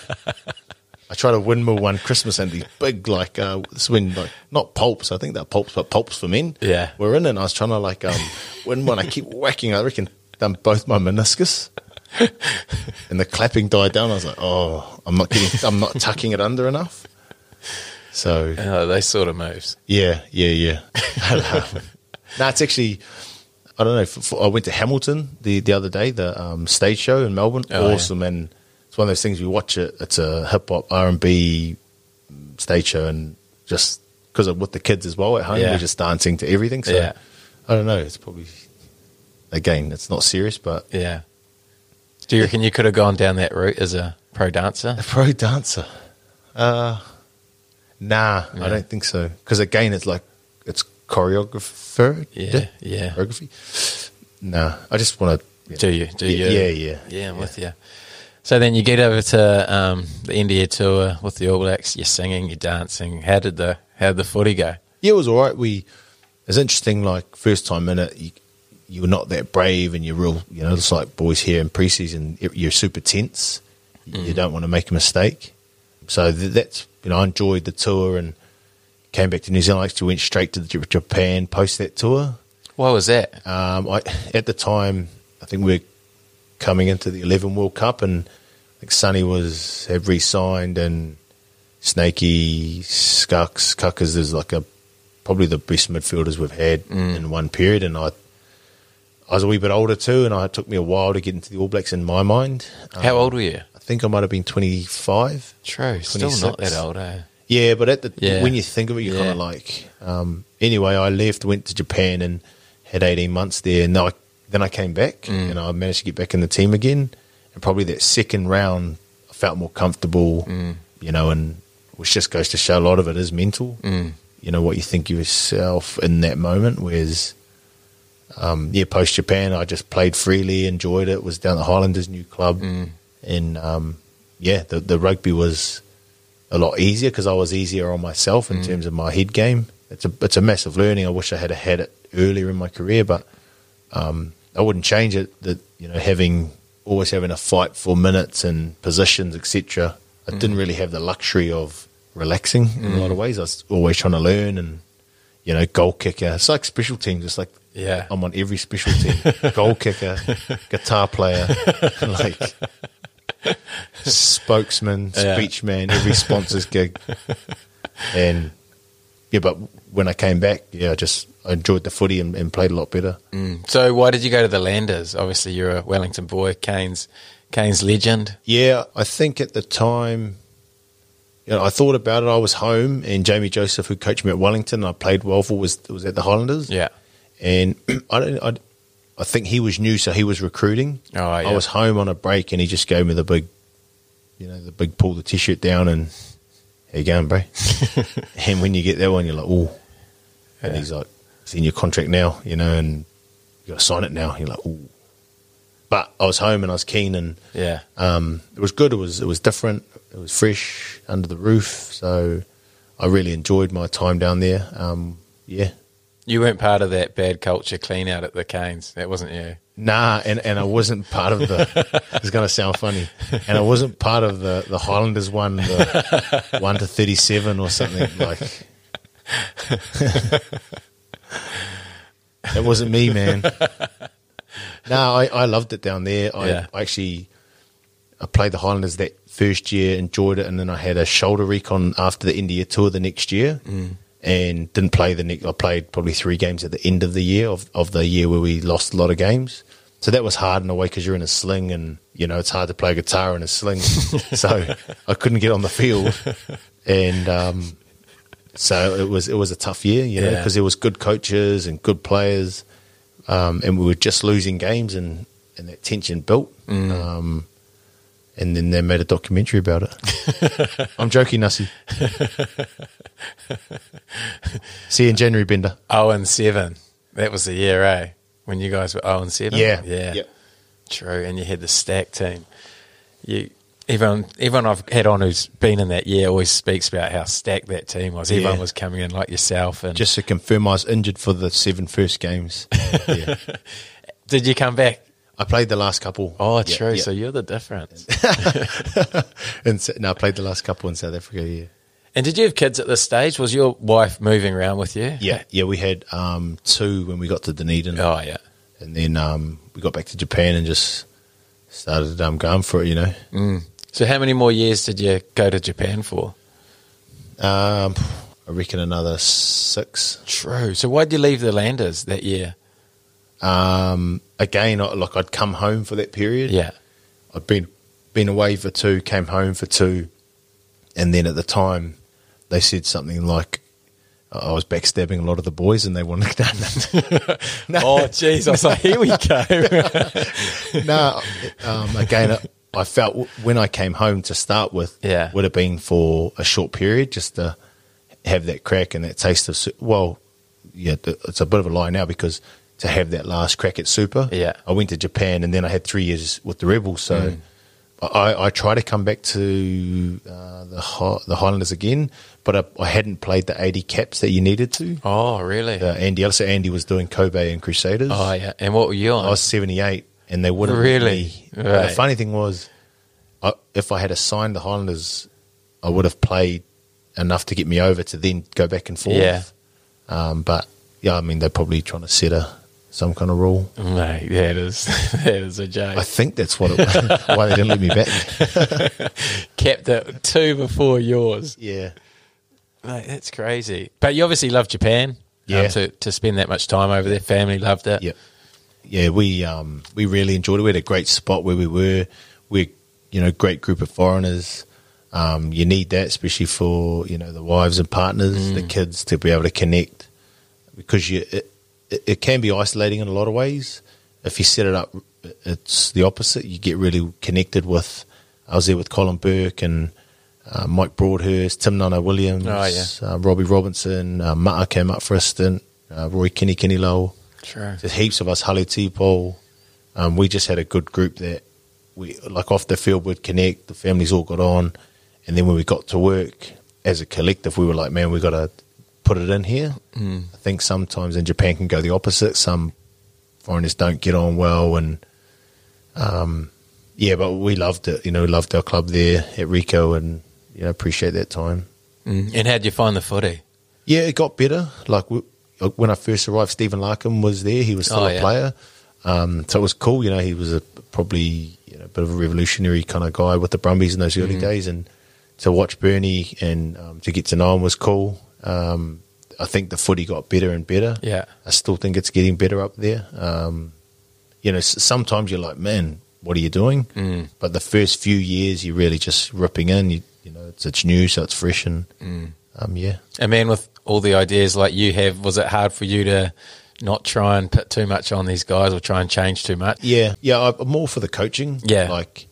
I tried a windmill one Christmas and these big like uh this when like not pulps, I think they're pulps, but pulps for men. Yeah. We're in it and I was trying to like um win one, I keep whacking, I reckon done both my meniscus. and the clapping died down. I was like, Oh, I'm not getting I'm not tucking it under enough. So Oh, those sort of moves. yeah, yeah, yeah. no, it's actually I don't know. I went to Hamilton the, the other day, the um, stage show in Melbourne. Oh, yeah. awesome, and it's one of those things we watch it. It's a hip hop R and B stage show, and just because of with the kids as well at home, Yeah. we're just dancing to everything. So Yeah. I don't know. It's probably again, it's not serious, but Yeah. Do you reckon you could have gone down that route as a pro dancer? a pro dancer. Uh, nah, Yeah. I don't think so. Because again, it's like it's choreographer. Yeah, yeah. choreography. Nah, I just want to. Do you? Do Yeah, you? yeah, yeah. Yeah, I'm with you. So then you get over to um, the India tour with the All Blacks. You're singing, you're dancing. How did the how did the footy go? Yeah, it was all right. We it's interesting. Like first time in it, you, you were not that brave, and you're real. You know, it's like boys here in preseason. You're super tense. You don't want to make a mistake. So th- that's you know, I enjoyed the tour and came back to New Zealand. I actually went straight to the Japan post that tour. Why was that? Um, I, at the time, I think we are coming into the 11 World Cup, and I think Sonny was had re-signed, and Snakey, Skux, Cuckers is like a probably the best midfielders we've had in one period, and I. I was a wee bit older too, and it took me a while to get into the All Blacks in my mind. How Um, old were you? I think I might have been 25. True, still not that old, eh? Yeah, but at the Yeah. when you think of it, you're kind of like. Um, anyway, I left, went to Japan, and had 18 months there. And I, then I came back, Mm. and I managed to get back in the team again. And probably that second round, I felt more comfortable, Mm. you know, and which just goes to show a lot of it is mental. Mm. You know what you think of yourself in that moment. Whereas, um, yeah, post Japan, I just played freely, enjoyed it. Was down the Highlanders new club. Mm. and um, yeah, the the rugby was a lot easier because I was easier on myself in terms of my head game. It's a it's a massive learning. I wish I had had it earlier in my career, but um, I wouldn't change it. That you know, having always having a fight for minutes and positions, etc. I didn't really have the luxury of relaxing in a lot of ways. I was always trying to learn and you know, goal kicker. It's like special teams. It's like Yeah. I'm on every special team. goal kicker, guitar player, like spokesman, Yeah. speechman, every sponsor's gig. And yeah, but when I came back, yeah, I just I enjoyed the footy and, and played a lot better. Mm. So why did you go to the Landers? Obviously, you're a Wellington boy, Canes Canes legend. Yeah, I think at the time, you know, I thought about it. I was home, and Jamie Joseph, who coached me at Wellington, I played well for, was was at the Highlanders. Yeah. and I don't. I, I think he was new, so he was recruiting. Oh, I was home on a break, and he just gave me the big, you know, the big pull the t-shirt down, and how you going, bro? and when you get that one, you're like, oh, and Yeah. he's like, it's in your contract now, you know, and you got to sign it now. You're like, oh. But I was home and I was keen, and Yeah. um, it was good. It was it was different. It was fresh under the roof. So I really enjoyed my time down there. Um, yeah, You weren't part of that bad culture clean out at the Canes. That wasn't you. nah, and, and I wasn't part of the. it's going to sound funny, and I wasn't part of the the Highlanders one, the one to thirty seven or something like. That wasn't me, man. No, I, I loved it down there. I, Yeah. I actually I played the Highlanders that first year, enjoyed it, and then I had a shoulder recon after the India tour the next year, and didn't play the next. I played probably three games at the end of the year of, of the year where we lost a lot of games. So that was hard in a way because you're in a sling, and you know it's hard to play guitar in a sling. so I couldn't get on the field, and um, so it was it was a tough year, you know, Yeah. because there was good coaches and good players, um, and we were just losing games, and and that tension built. Um, and then they made a documentary about it. I'm joking, Nussie. See you in January, Bender. Oh and seven. That was the year, eh? When you guys were oh and seven. Yeah, Yeah. yeah. True. And you had the stack team. You everyone everyone I've had on who's been in that year always speaks about how stacked that team was. Everyone Yeah. was coming in like yourself and Just to confirm, I was injured for the seven first games. Yeah. did you come back? I played the last couple. Oh, Yeah, true. yeah. So you're the difference. And no, I played the last couple in South Africa. Yeah, and did you have kids at this stage? Was your wife moving around with you? yeah, yeah. We had um, two when we got to Dunedin. Oh yeah. and then um, we got back to Japan and just started um, going for it. You know, So how many more years did you go to Japan for? um, I reckon another six. True. So why'd you leave the Landers that year? Um, again, I- like I'd come home for that period. Yeah. I'd been been away for two, came home for two, and then at the time they said something like I was backstabbing a lot of the boys, and they wanted to. no, Oh jeez, I was like, here we go. no, um, again, I- I felt w- when I came home to start with, Yeah. would have been for a short period just to have that crack and that taste of. Well, yeah, it's a bit of a lie now because to have that last crack at Super, Yeah. Mm. I went to Japan and then I had three years with the Rebels, so. I, I tried to come back to uh, the Hi- the Highlanders again, but I, I hadn't played the 80 caps that you needed to. oh really? Uh, Andy Ellis, Andy was doing Kobe and Crusaders. Oh yeah. And what were you on? I was 78 and they wouldn't Really? me. Right. The funny thing was, I, if I had assigned the Highlanders, I would have played enough to get me over to then go back and forth. Yeah. Um, but yeah, I mean, they're probably trying to set a some kind of rule. Mate, that is that is a joke. I think that's what it was, why they didn't let me back. Kept it two before yours. Yeah. Mate, that's crazy. But you obviously love Japan. um, Yeah. to to spend that much time over there. Family loved it. Yeah, yeah. We um we really enjoyed it. We had a great spot where we were. We're you know great group of foreigners. Um, you need that, especially for you know the wives and partners, the kids to be able to connect, because you it, it, it can be isolating in a lot of ways. If you set it up, it's the opposite. You get really connected with. I was there with Colin Burke and uh, Mike Broadhurst, Tim Nanai-Williams, Oh, yeah. uh, Robbie Robinson, uh, Ma'a came up for a stint, uh, Roy Kinikinilau Sure. there's heaps of us, Hale T-Pole. Um, we just had a good group that we like off the field we'd connect. The families all got on, and then when we got to work as a collective, we were like, man, we got to put it in here. Mm. I think sometimes in Japan can go the opposite. Some foreigners don't get on well, and um, yeah, but we loved it. You know, we loved our club there at Ricoh, and you know, appreciate that time. Mm. And how'd you find the footy? Yeah, it got better. Like we, when I first arrived, Stephen Larkham was there. He was still Oh, a yeah. player, um, so it was cool. You know, he was a probably you know, a bit of a revolutionary kind of guy with the Brumbies in those early Mm-hmm. days, and to watch Bernie and um, to get to know him was cool. Um, I think the footy got better and better. Yeah. I still think it's getting better up there. Um, you know, sometimes you're like, man, what are you doing? Mm. But the first few years, you're really just ripping in. You, you know, it's it's new, so it's fresh, and Mm. um, yeah. And man, with all the ideas like you have, was it hard for you to not try and put too much on these guys or try and change too much? Yeah, yeah. I'm more for the coaching. Yeah. like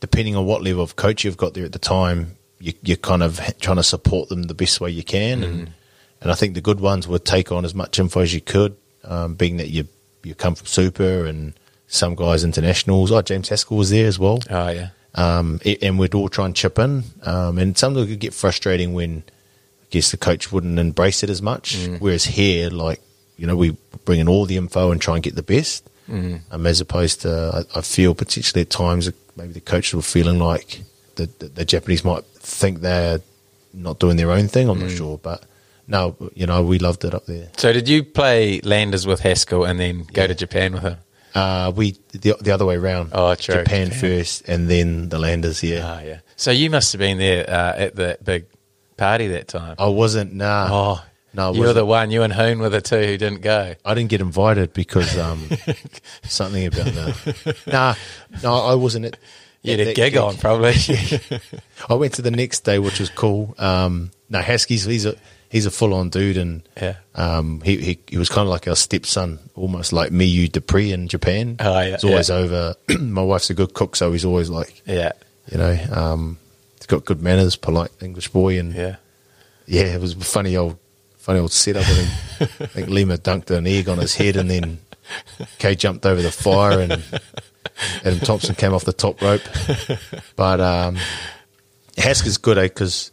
depending on what level of coach you've got there at the time, you, you're kind of trying to support them the best way you can, and and I think the good ones would take on as much info as you could, um, being that you you come from super and some guys internationals. Oh, James Haskell was there as well. Oh, yeah. um, and we'd all try and chip in. Um, and sometimes it could get frustrating when I guess the coach wouldn't embrace it as much. Whereas here, like you know, we bring in all the info and try and get the best. Um, as opposed to, I, I feel potentially at times maybe the coaches were feeling like the, the, the Japanese might think they're not doing their own thing. I'm not sure, but no, you know, we loved it up there. So did you play Landers with Haskell and then go Yeah. to Japan with him? Uh, we the, the other way around. Oh, true. Japan Japan. first, and then the Landers. Yeah, Oh, yeah. So you must have been there uh, at that big party that time. I wasn't. Nah, Oh, no, you were the one. You and Hoon were the two who didn't go. I didn't get invited because um, something about that. Nah, no, I wasn't at. You at had a that gig on, probably. I went to the next day, which was cool. Um, no, Haskey's he's a he's a full on dude, and Yeah. um, he, he he was kind of like our stepson, almost like Miyu Dupree in Japan. Oh, yeah, he's always yeah. over. My wife's a good cook, so he's always like, yeah, you know, um, he's got good manners, polite English boy, and yeah. yeah, it was a funny old, funny old setup. I think, I think Lima dunked an egg on his head, and then Kay jumped over the fire, and Adam Thomson came off the top rope. But um, Hasker's good, eh? Because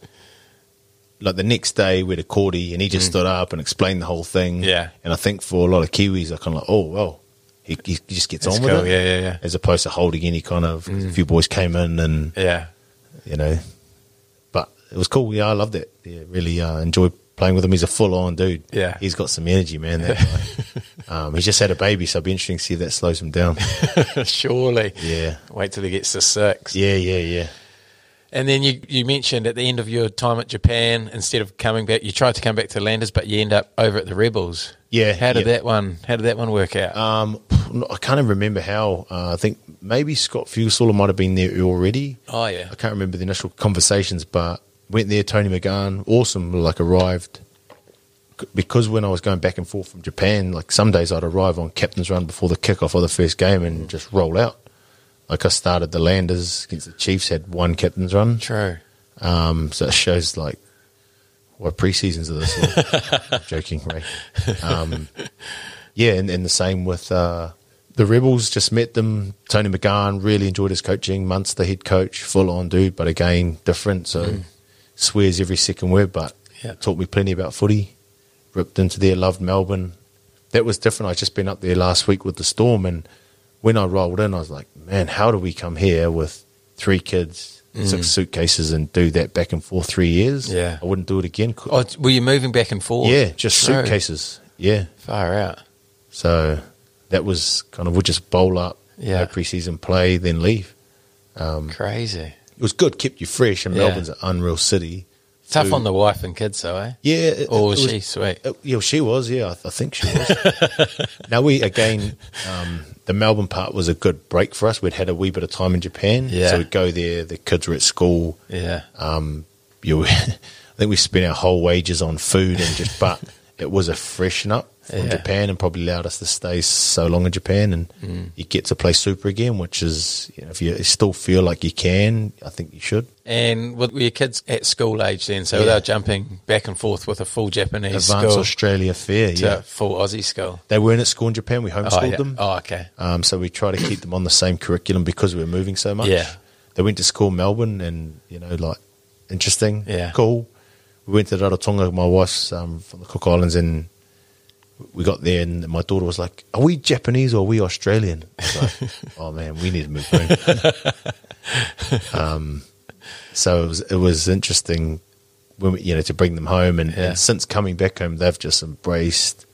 like the next day we had a Cordy, and he just stood up and explained the whole thing. Mm. Yeah. and I think for a lot of Kiwis, they're kind of like, oh well, he, he just gets That's on with cool. it. Yeah, yeah, yeah. As opposed to holding any kind of a few boys came in and Yeah. you know. But it was cool. Yeah, I loved it. Yeah, really uh, enjoyed playing with him. He's a full on dude. Yeah. he's got some energy, man. That guy. um, he's just had a baby, so it'll be interesting to see if that slows him down. Surely. Yeah, Wait till he gets to six. yeah, yeah, yeah. And then you, you mentioned at the end of your time at Japan, instead of coming back, you tried to come back to Landers, but you end up over at the Rebels. Yeah, How did yeah. that one? How did that one work out? Um, I can't even remember how. Uh, I think maybe Scott Fusel might have been there already. oh yeah. I can't remember the initial conversations, but went there. Tony McGahan, awesome. Like arrived because when I was going back and forth from Japan, like some days I'd arrive on captain's run before the kickoff of the first game and just roll out. Like I started the Landers against the Chiefs, had one captain's run. True. Um, so it shows like what pre-seasons are this? I'm joking, right? Um, yeah, and, and the same with uh, the Rebels. Just met them. Tony McGahan really enjoyed his coaching. Munster head coach, full on dude, but again different. So swears every second word, but Yeah. taught me plenty about footy. Ripped into there, loved Melbourne. That was different. I just been up there last week with the Storm, and when I rolled in, I was like, man, how do we come here with three kids, six mm. suitcases, and do that back and forth three years? Yeah. I wouldn't do it again. Oh, were you moving back and forth? yeah, just suitcases. Yeah. Far out. So that was kind of, we'll just bowl up, Yeah. no preseason play, then leave. Um, Crazy. It was good, kept you fresh, and Yeah. Melbourne's an unreal city. Tough Food- on the wife and kids, though, eh? Yeah. it- Or was was- she sweet? Uh, yeah, she was. Yeah, I, I think she was. now we again, um, the Melbourne part was a good break for us. We'd had a wee bit of time in Japan, Yeah. so we'd go there. The kids were at school. Yeah. Um, you, I think we spent our whole wages on food and just. But it was a freshen up from Yeah. Japan and probably allowed us to stay so long in Japan and Mm. you get to play super again, which is you know, if you still feel like you can, I think you should. And were your kids at school age then? So Yeah. they were jumping back and forth with a full Japanese Advanced school Australia Fair, to yeah. full Aussie school. They weren't at school in Japan. We homeschooled Oh, yeah. them. oh, okay. Um, so we try to keep them on the same curriculum because we were moving so much. Yeah. They went to school in Melbourne and, you know, like, interesting. Yeah. Cool. We went to Rarotonga, my wife's um, from the Cook Islands, and we got there and my daughter was like, are we Japanese or are we Australian? Like, oh, man, we need to move home. um, so it was, it was interesting, when we, you know, to bring them home. And, Yeah. and since coming back home, they've just embraced,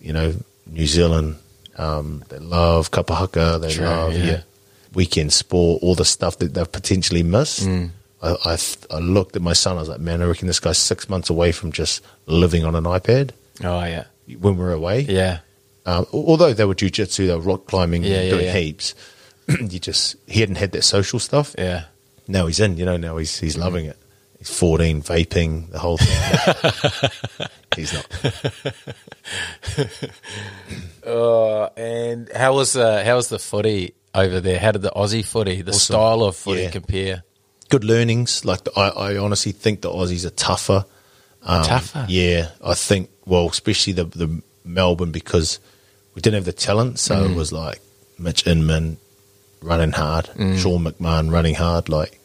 you know, New Zealand. Um, they love kapahaka. They True, love yeah. yeah. weekend sport, all the stuff that they've potentially missed. Mm. I, I, I looked at my son. I was like, man, I reckon this guy's six months away from just living on an iPad Oh, yeah. when we're away. Yeah. Um, although they were jujitsu, they were rock climbing, Yeah, doing yeah. heaps. you just he hadn't had that social stuff. Yeah. Now he's in. You know, now he's he's loving it. He's fourteen, vaping the whole thing. he's not. Uh, and how was the how was the footy over there? How did the Aussie footy, the Awesome. style of footy compare? Good learnings. Like the, I, I honestly think the Aussies are tougher. Um, Tougher? Yeah, I think. Well, especially the the Melbourne because we didn't have the talent, so Mm. it was like Mitch Inman running hard, Mm. Sean McMahon running hard, like,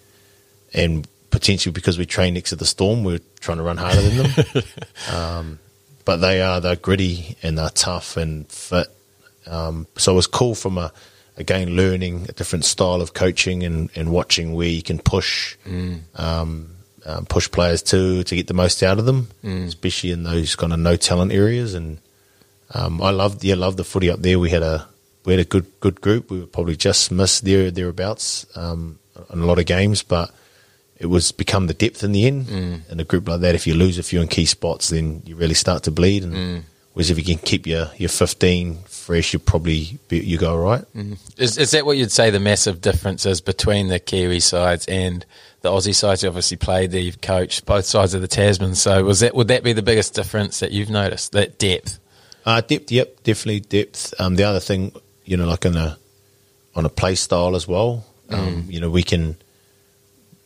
and potentially because we trained next to the Storm, we're trying to run harder than them. um, but they are they're gritty and they're tough and fit. Um, so it was cool from a again learning a different style of coaching and, and watching where you can push um, um, push players to to get the most out of them, especially in those kind of no talent areas. And um, I loved yeah, loved the footy up there. We had a we had a good good group. We would probably just missed there thereabouts um, in a lot of games, but it was become the depth in the end. In a group like that, if you lose a few in key spots, then you really start to bleed. And whereas if you can keep your your fifteen fresh, you probably be, you go right. Is is that what you'd say the massive difference is between the Kiwi sides and the Aussie sides? You obviously played there, you've coached both sides of the Tasman. So was that would that be the biggest difference that you've noticed? That depth. Uh, depth, yep, definitely depth. Um, the other thing, you know, like on a on a play style as well. Um, You know, we can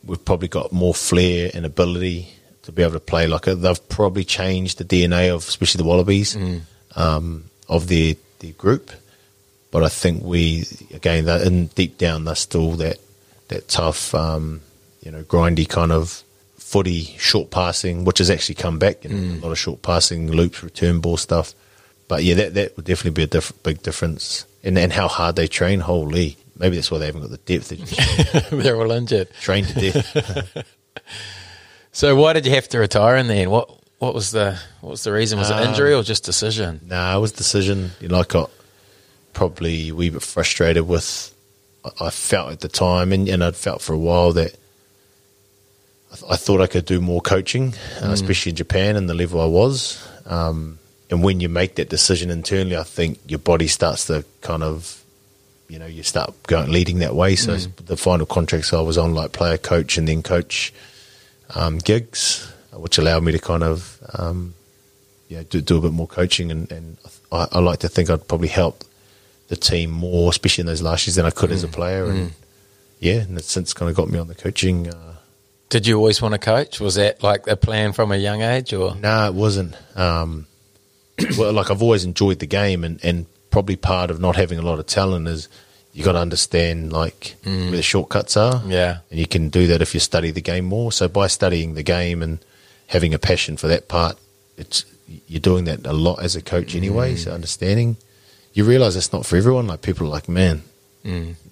we've probably got more flair and ability to be able to play like a, they've probably changed the DNA of especially the Wallabies um, of their their group. But I think we again that in deep down they're still that that tough, um, you know, grindy kind of footy, short passing, which has actually come back. You know, A lot of short passing, loops, return ball stuff. But yeah, that that would definitely be a diff- big difference. And and how hard they train. Holy, maybe that's why they haven't got the depth. They They're all injured. trained to death. So why did you have to retire in the end? What what was the what was the reason? Was it Um, injury or just decision? Nah, it was decision. You know, I got probably a wee bit frustrated with. I- felt at the time, and, and I'd felt for a while that I, th- I thought I could do more coaching, uh, especially in Japan and the level I was. Um, and when you make that decision internally, I think your body starts to kind of, you know, you start going leading that way. So the final contracts I was on, like player coach and then coach um, gigs, which allowed me to kind of um, yeah, do, do a bit more coaching, and, and I, I like to think I'd probably help the team more, especially in those last years, than I could as a player. And yeah, and it's since kind of got me on the coaching. Uh, Did you always want to coach? Was that like a plan from a young age or no, it wasn't. Um, well, like I've always enjoyed the game, and, and probably part of not having a lot of talent is you got to understand like where the shortcuts are. Yeah. and you can do that if you study the game more. So by studying the game and having a passion for that part, it's you're doing that a lot as a coach anyway. So understanding, you realize it's not for everyone. Like people are like, man,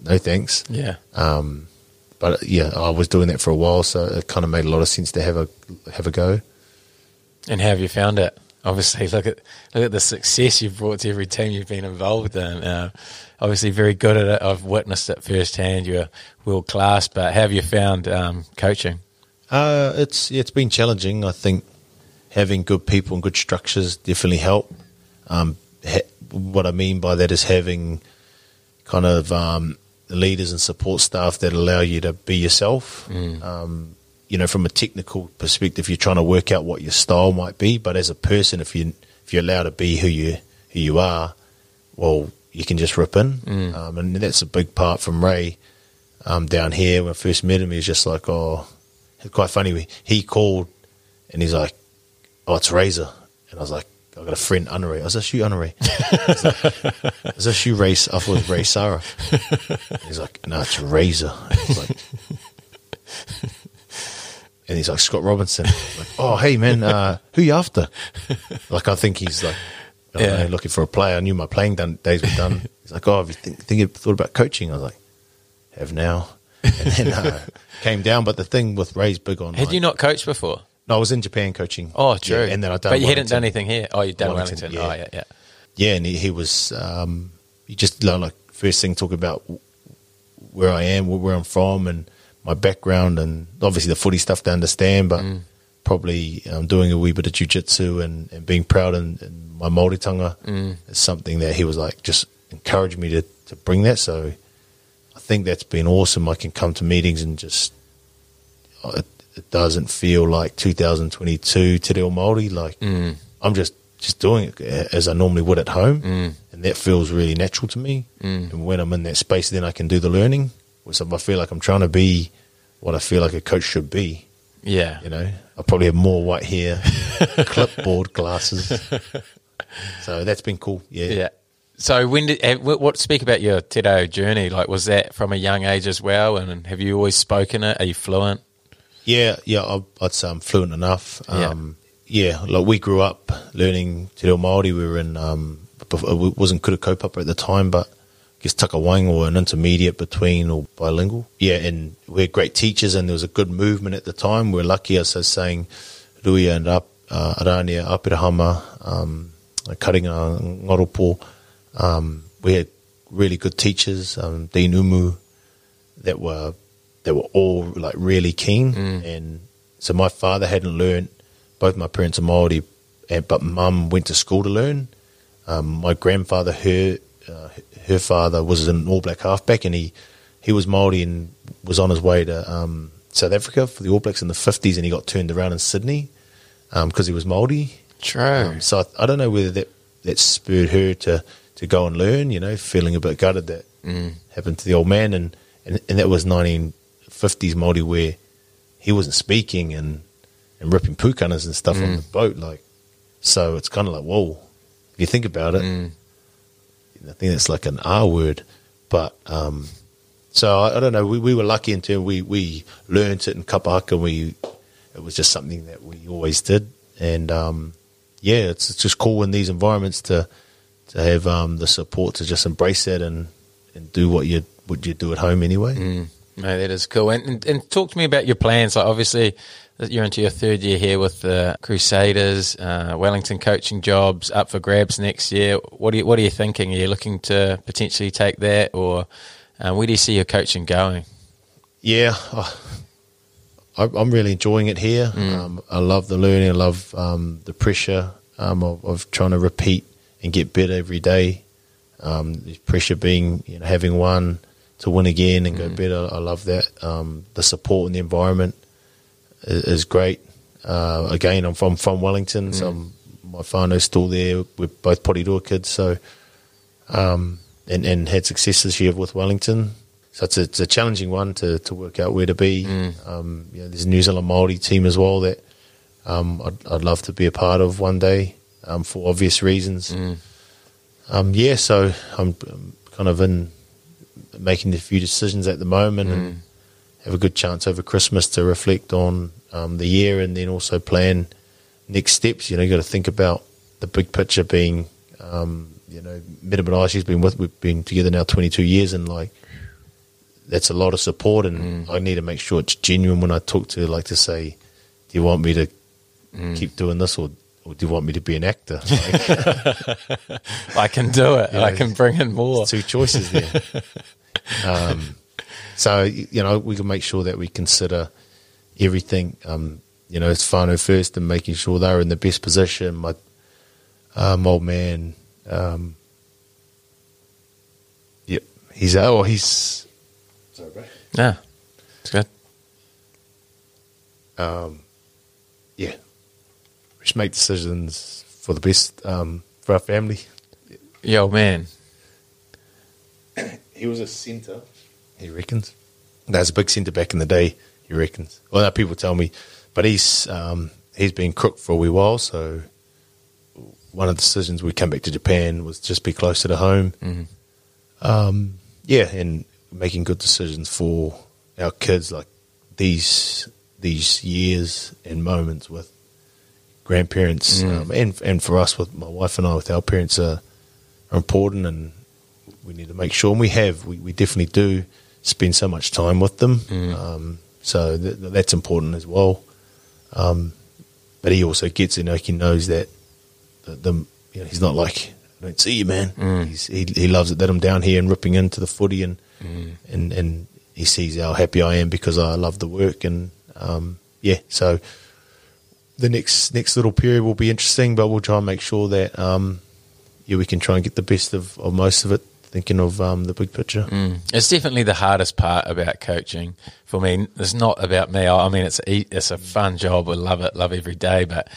no thanks. Yeah. Um, but yeah, I was doing that for a while, so it kind of made a lot of sense to have a have a go. And how have you found it? Obviously, look at look at the success you've brought to every team you've been involved in. Uh, obviously, very good at it. I've witnessed it firsthand. You're world class. But how have you found um, coaching? Uh, it's yeah, it's been challenging. I think having good people and good structures definitely help. Um, ha- what I mean by that is having kind of um, leaders and support staff that allow you to be yourself. Um, you know, from a technical perspective, you're trying to work out what your style might be. But as a person, if you if you're allowed to be who you who you are, well, you can just rip in, um, and that's a big part from Ray um, down here. When I first met him, he was just like, oh, it's quite funny. He called and he's like, oh, it's Razor, and I was like. I got a friend, Honoré. I was like, you, Honoré. Is this you, Ray? I thought it was Ray Sarah. He's like, no, it's Razor. He's like, and he's like, Scott Robertson. Like, oh, hey, man, uh, who you after? Like, I think he's like, I Yeah. know, looking for a player. I knew my playing done, days were done. He's like, oh, have you think, think you thought about coaching? I was like, have now. And then uh, came down. But the thing with Ray's big on. Had you not coached before? No, I was in Japan coaching. Oh, true. Yeah, and then I done But you hadn't done anything here. Oh, you'd done Wellington, Wellington. yeah. Oh, yeah, yeah. yeah, and he, he was um, he just you like first thing talk about where I am, where, I'm from, and my background, and obviously the footy stuff to understand, but probably um, doing a wee bit of jujitsu and, and being proud in, in my Māoritanga is something that he was like just encouraged me to to bring that. So think that's been awesome. I can come to meetings and just uh, it, it doesn't feel like 2022 Te Reo Māori. Like I'm just just doing it as I normally would at home, and that feels really natural to me. And when I'm in that space, then I can do the learning. So I feel like I'm trying to be what I feel like a coach should be. Yeah. You know, I probably have more white hair, clipboard glasses. So that's been cool. Yeah. Yeah. So when did eh, what speak about your Te Reo journey? Like, was that from a young age as well? And have you always spoken it? Are you fluent? Yeah, yeah, I'd say I'm fluent enough. Um, yeah. like we grew up learning Te Reo Māori. We were in, um, it wasn't Kura Kaupapa at the time, but I guess Takawainga or an intermediate between or bilingual. Yeah, and we had great teachers and there was a good movement at the time. We are lucky, as I was saying, Rui and Ap, uh, Arania, Aperahama, um, Karinga, Ngoropo. Um, we had really good teachers, um, Dean Umu, that were that were all like really keen. And so my father hadn't learned. Both my parents are Maori, and, but mum went to school to learn. Um, my grandfather, her uh, her father was an All Black halfback, and he he was Maori and was on his way to um, South Africa for the All Blacks in the fifties, and he got turned around in Sydney because he was Maori. True. Um, so I, I don't know whether that, that spurred her to, to go and learn, you know, feeling a bit gutted that happened to the old man. And, and, and that was 1950s Māori where he wasn't speaking and, and ripping pukanas and stuff on the boat. Like, so it's kind of like, whoa, if you think about it, I think it's like an R word. But, um, so I, I don't know. We, we were lucky in terms we, we learned it in kapahaka. We it was just something that we always did, and um, yeah, it's, it's just cool in these environments to to have um, the support to just embrace that and, and do what you what you do at home anyway. No, that is cool. And, and and talk to me about your plans. Like obviously, you're into your third year here with the Crusaders, uh, Wellington coaching jobs up for grabs next year. What are you What are you thinking? Are you looking to potentially take that, or uh, where do you see your coaching going? Yeah, I, I'm really enjoying it here. Um, I love the learning. I love um, the pressure um, of, of trying to repeat and get better every day. Um, the pressure being you know having one to win again and go better. I love that. Um, the support and the environment is, is great. Uh, again, I'm from from Wellington, so I'm, my whānau's still there. We're both Porirua kids, so um, and and had success this year with Wellington. So it's a, it's a challenging one to, to work out where to be. Um, you know, there's a New Zealand Māori team as well that um, I'd, I'd love to be a part of one day um, for obvious reasons. Um, yeah, so I'm, kind of in making a few decisions at the moment and have a good chance over Christmas to reflect on um, the year and then also plan next steps. You know, you got to think about the big picture being, um, you know, Metamanashi's been with, we've been together now 22 years and like, that's a lot of support and I need to make sure it's genuine when I talk to her, like to say, do you want me to keep doing this or, or do you want me to be an actor? Like, I can do it. I can bring in more. two choices there. um, so you know we can make sure that we consider everything. Um, you know, it's whānau first and making sure they're in the best position. My um, old man, um, yep, he's oh he's sorry, bro. Yeah, it's good. um, yeah, just make decisions for the best um, for our family. Yo, man. He was a centre, he reckons. That was a big centre back in the day, he reckons. Well, no, people tell me, but he's um, he's been crook for a wee while. So one of the decisions we came back to Japan was just be closer to home. Um, yeah, and making good decisions for our kids, like these these years and moments with grandparents, um, and and for us with my wife and I with our parents are, are important, and we need to make sure, and we have, we, we definitely do spend so much time with them, um, so th- that's important as well. Um, but he also gets it, you know, he knows that the, the you know, he's not like I don't see you, man. He's, he he loves it that I'm down here and ripping into the footy, and and and he sees how happy I am because I love the work, and um, yeah, so the next next little period will be interesting, but we'll try and make sure that um, yeah, we can try and get the best of, of most of it. Thinking of um, the big picture. It's definitely the hardest part about coaching for me. It's not about me. I mean, it's e- it's a fun job. I love it, love every day. But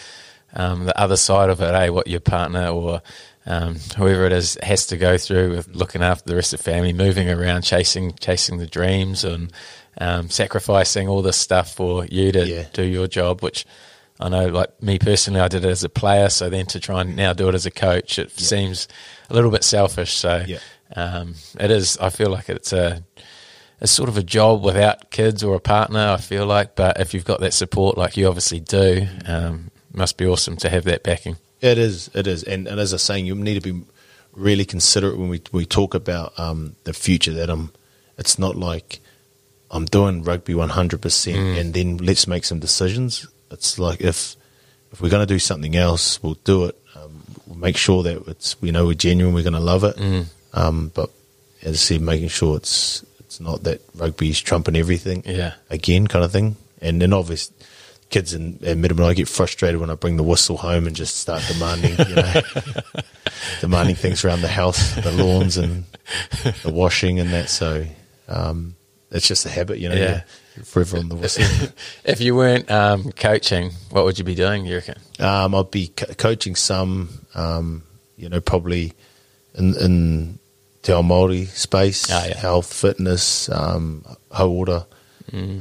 um, the other side of it, eh, what your partner or um, whoever it is has to go through with looking after the rest of the family, moving around, chasing chasing the dreams, and um, sacrificing all this stuff for you to Yeah. do your job, which. I know, like me personally, I did it as a player. So then to try and now do it as a coach, it seems a little bit selfish. So Yeah. um, it is. I feel like it's a it's sort of a job without kids or a partner. I feel like, but if you've got that support, like you obviously do, um, must be awesome to have that backing. It is, it is, and, and as I was saying, you need to be really considerate when we we talk about um, the future. That I'm, it's not like I'm doing rugby 100 percent, and then let's make some decisions. It's like if if we're going to do something else, we'll do it. Um, we'll make sure that it's we know we're genuine, we're going to love it. Um, but as I said, making sure it's it's not that rugby's trumping everything. Yeah. again, kind of thing. And then obviously, kids in, in Middleman, I get frustrated when I bring the whistle home and just start demanding, you know, demanding things around the house, the lawns and the washing and that. So um, it's just a habit, you know. Yeah. You're forever on the. If you weren't um, coaching, what would you be doing? You reckon? Um, I'd be co- coaching some, um, you know, probably in, in Te Ao Māori space, Ah, yeah. health, fitness, um, hauora,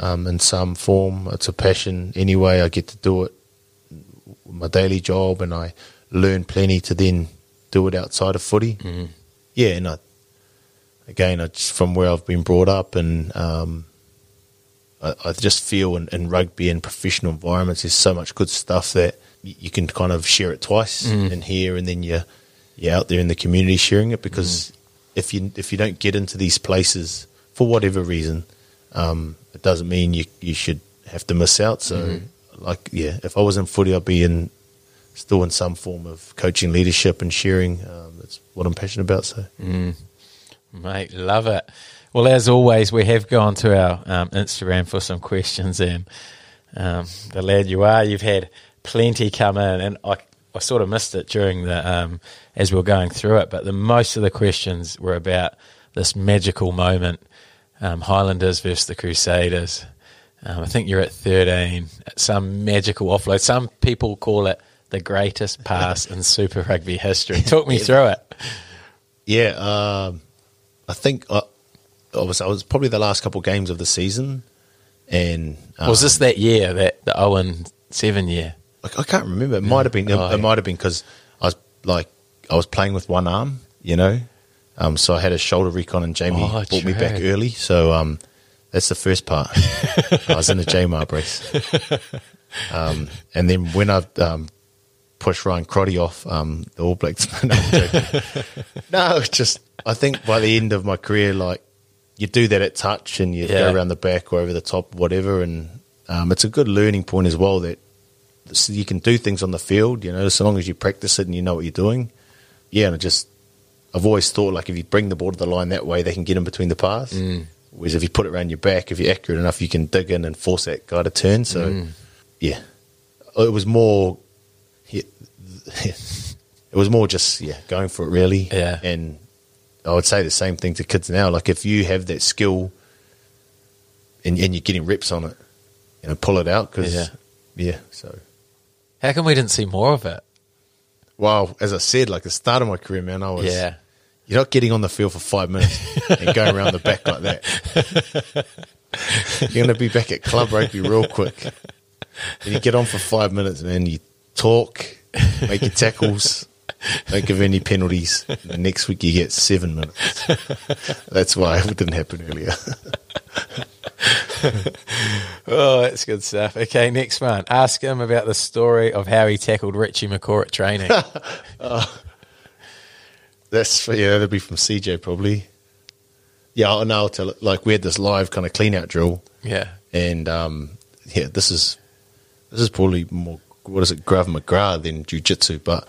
um, in some form. It's a passion anyway. I get to do it, my daily job, and I learn plenty to then do it outside of footy. Yeah, and I, again, I just, from where I've been brought up, and um, I, I just feel in, in rugby and professional environments, there's so much good stuff that you can kind of share it twice in here, and then you're you're out there in the community sharing it. Because if you if you don't get into these places for whatever reason, um, it doesn't mean you you should have to miss out. So, like, yeah, if I was in footy, I'd be in still in some form of coaching, leadership, and sharing. Um, that's what I'm passionate about. So, Mate, love it. Well, as always, we have gone to our um, Instagram for some questions, and um, the lad you are, you've had plenty come in, and I, I sort of missed it during the um, as we were going through it, but the most of the questions were about this magical moment, um, Highlanders versus the Crusaders. Um, I think you're at 13, some magical offload. Some people call it the greatest pass in Super Rugby history. Talk me through it. yeah, um, I think I, I was I was probably the last couple of games of the season, and um, Was this that year, that the Owen seven year? I, I can't remember. It might have been. Oh, it yeah. might have been because I was like I was playing with one arm, you know. Um, so I had a shoulder recon, and Jamie Oh, brought me back early. So um, that's the first part. I was in a JMAR brace, um, and then when I um, pushed Ryan Crotty off um, the All Blacks, no, no, just I think by the end of my career, like you do that at touch, and you Yeah. go around the back or over the top, whatever, and um, it's a good learning point as well that you can do things on the field, you know, so long as you practice it and you know what you're doing. Yeah, and I just, I've always thought like if you bring the ball to the line that way, they can get in between the pass. Whereas if you put it around your back, if you're accurate enough, you can dig in and force that guy to turn. So, yeah, it was more, yeah, it was more just yeah going for it really. Yeah. and I would say the same thing to kids now. Like if you have that skill and, and you're getting reps on it, you know pull it out because Yeah. yeah. So How come we didn't see more of it? well, as I said, like the start of my career, man, I was Yeah. You're not getting on the field for five minutes and going around the back like that. You're going to be back at club rugby real quick. And you get on for five minutes and then you talk, make your tackles, don't give any penalties. Next week you get seven minutes. That's why it didn't happen earlier. Oh, that's good stuff. Okay, next one. Ask him about the story of how he tackled Richie McCaw at training. That's for, yeah, that'd be from CJ probably. Yeah, I know. I'll tell it. Like we had this live kind of clean out drill. yeah. and um, yeah, this is this is probably more what is it, Grav Maga than jujitsu, but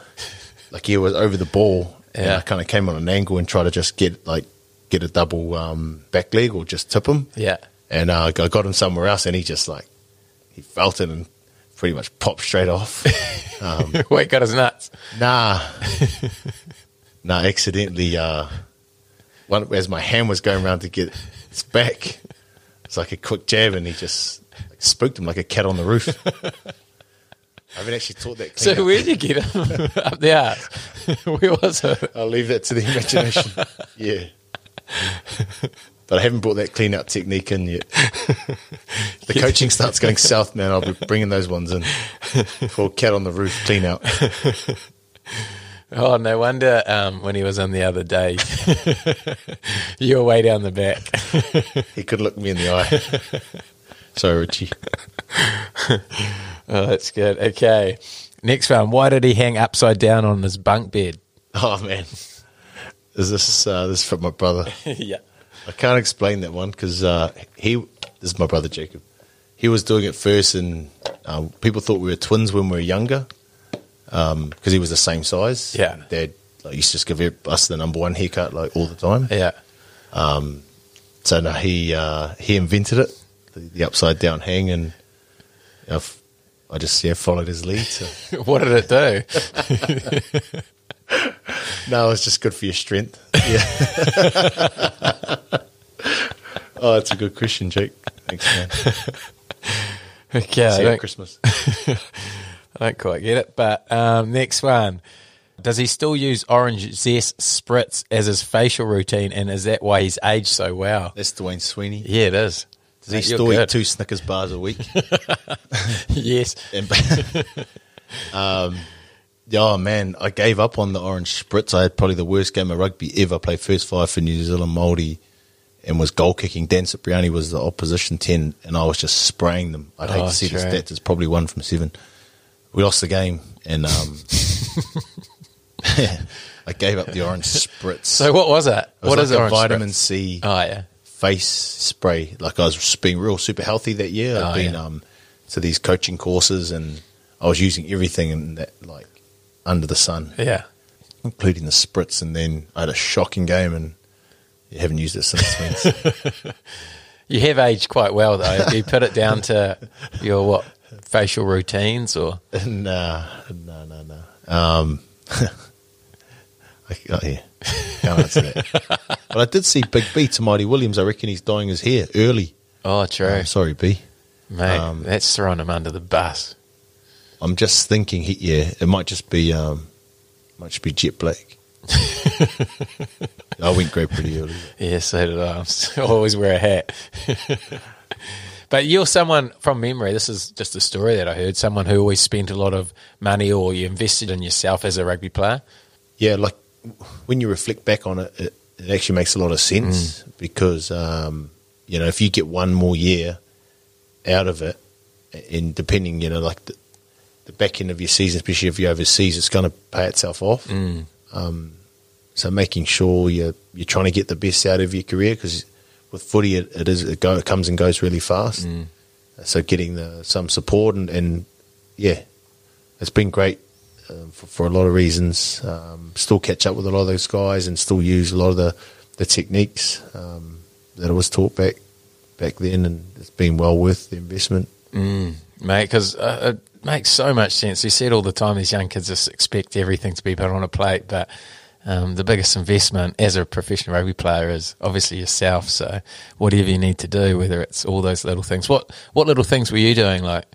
like he was over the ball, and Yeah. I kind of came on an angle and tried to just get like get a double um, back leg or just tip him, Yeah. and uh, I got him somewhere else, and he just like he felt it and pretty much popped straight off. um, Wait, got his nuts. nah, nah, accidentally. Uh, one, as my hand was going around to get his back, it's like a quick jab, and he just like, spooked him like a cat on the roof. I haven't actually taught that. So up. where'd you get him? Up the arse. Where was it? I'll leave that to the imagination. yeah, but I haven't brought that clean up technique in yet. The coaching starts going south, man. I'll be bringing those ones in for cat on the roof clean out. Oh, no wonder um, when he was on the other day, you were way down the back. He could look me in the eye. Sorry, Richie. Oh, that's good. Okay. Next one. Why did he hang upside down on his bunk bed? Oh man, is this uh, this is from my brother? yeah. I can't explain that one because uh, he this is my brother Jacob. He was doing it first, and uh, people thought we were twins when we were younger because he was the same size. Yeah. Dad like, used to just give us the number one haircut like all the time. Yeah. So no, he uh, he invented it, the, the upside down hang, and you know, f- I just yeah followed his lead. So. What did it do? No, it's just good for your strength. Yeah. oh, that's a good question, Jake. Thanks, man. Okay. See you at Christmas. I don't quite get it. But um, next one. Does he still use orange zest spritz as his facial routine? And is that why he's aged so well? That's Dwayne Sweeney. Yeah, it is. Does he still eat two Snickers bars a week? yes. And, um, oh, man, I gave up on the orange spritz. I had probably the worst game of rugby ever. Played first five for New Zealand Māori and was goal kicking. Dan Cipriani was the opposition 10, and I was just spraying them. I'd hate Oh, to see the stats. It's probably one from seven. We lost the game, and um, I gave up the orange spritz. So what was that? it was what like is a orange vitamin spritz? C Oh yeah. Face spray. Like I was being real super healthy that year. I'd Oh, been yeah. um, to these coaching courses and I was using everything in that like under the sun, Yeah. including the spritz. And then I had a shocking game and you haven't used it since. then. You have aged quite well though. Do you put it down to your what facial routines or nah, no, no, no. Um, I, oh, yeah, can't answer that. but I did see Big B to Mighty Williams. I reckon he's dying his hair early. Oh true. Uh, sorry, B. Mate, um, that's throwing him under the bus. I'm just thinking, he, yeah, it might just be, um, might just be jet black. I went grey pretty early. Yeah, so did I. I always wear a hat. but you're someone from memory. This is just a story that I heard. Someone who always spent a lot of money, or you invested in yourself as a rugby player. Yeah, like when you reflect back on it, it, it actually makes a lot of sense because um, you know if you get one more year out of it, and depending, you know, like the, the back end of your season, especially if you're overseas, it's going to pay itself off. Um, so making sure you're you're trying to get the best out of your career because with footy it, it is it, go, it comes and goes really fast. So getting the some support and, and yeah, it's been great um, for, for a lot of reasons. Um, still catch up with a lot of those guys and still use a lot of the the techniques um, that I was taught back back then, and it's been well worth the investment. mate, because uh, it makes so much sense. We see it all the time. These young kids just expect everything to be put on a plate, but Um, the biggest investment as a professional rugby player is obviously yourself. So whatever you need to do, whether it's all those little things. What what little things were you doing? Like,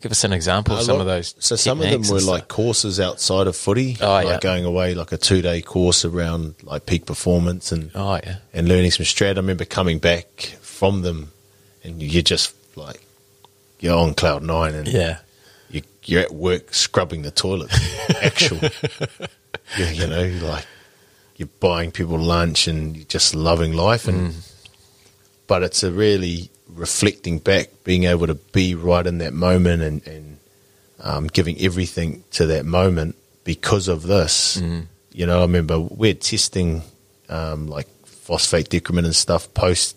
give us an example of some lot- of those. So some of them were like courses outside of footy, Oh, like yeah. going away like a two day course around like peak performance and oh yeah, and learning some strat. I remember coming back from them, and you're just like you're on cloud nine, and yeah, you, you're at work scrubbing the toilet. Actual, you, you know, like you're buying people lunch and you're just loving life, and mm. but it's a really reflecting back, being able to be right in that moment and and um, giving everything to that moment because of this. You know, I remember we're testing um, like phosphate decrement and stuff post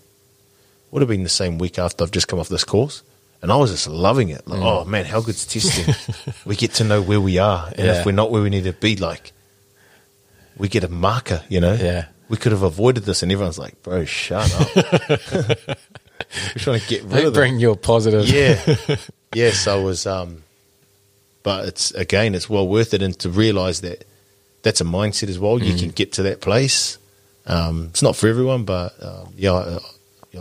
would have been the same week after I've just come off this course. And I was just loving it. Like, oh man, how good's testing? we get to know where we are. And Yeah. if we're not where we need to be, like, we get a marker, you know? Yeah. We could have avoided this. And everyone's like, bro, shut up. we're trying to get rid They of them. bring your positive. Yeah. yes, I was. Um, but it's again, it's well worth it, and to realise that that's a mindset as well. You Mm. can get to that place. Um, it's not for everyone, but um, yeah, I,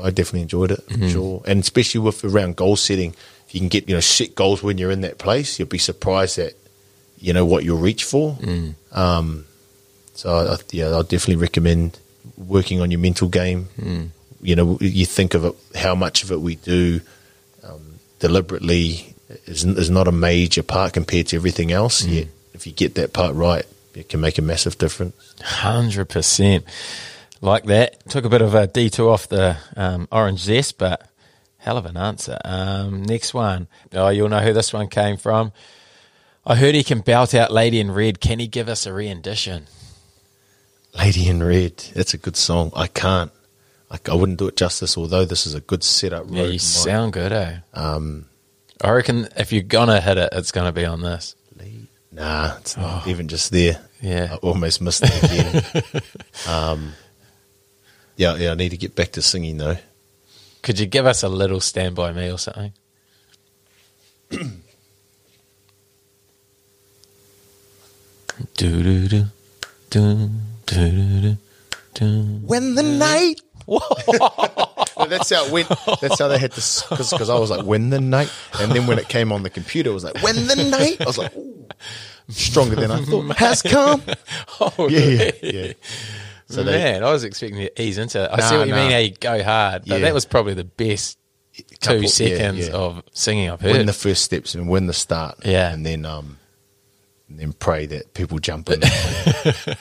I definitely enjoyed it. Mm-hmm. Sure, and especially with around goal setting, if you can get you know set goals when you're in that place, you'll be surprised at you know what you'll reach for. Mm. Um, so I, I- yeah, I'll definitely recommend working on your mental game. Mm. You know, you think of it, how much of it we do um, deliberately is, is not a major part compared to everything else. Mm. Yet, if you get that part right, it can make a massive difference. Hundred percent, like that. Took a bit of a detour off the um, orange zest, but hell of an answer. Um, next one. Oh, you'll know who this one came from. I heard he can belt out Lady in Red. Can he give us a rendition? Lady in Red, that's a good song. I can't. I, I wouldn't do it justice, although this is a good setup. Yeah, road. you sound good, eh? Um, I reckon if you're gonna hit it, it's gonna be on this. nah, it's not even just there. Oh. Yeah. I almost missed it again. um, yeah, yeah, I need to get back to singing though. Could you give us a little stand by me or something? do do do do do do do. When the night. That's how it went. That's how they had to, because I was like, when the night, and then when it came on the computer, it was like, when the night. I was like, Ooh, stronger than I thought. Has come. Oh, Yeah, yeah, yeah. So they, Man, I was expecting to ease into it. I Nah, see what you nah. mean. How you go hard, but Yeah. that was probably the best couple- two yeah, seconds yeah. of singing I've heard. win the first steps and win the start. Yeah. and then um, and then pray that people jump in.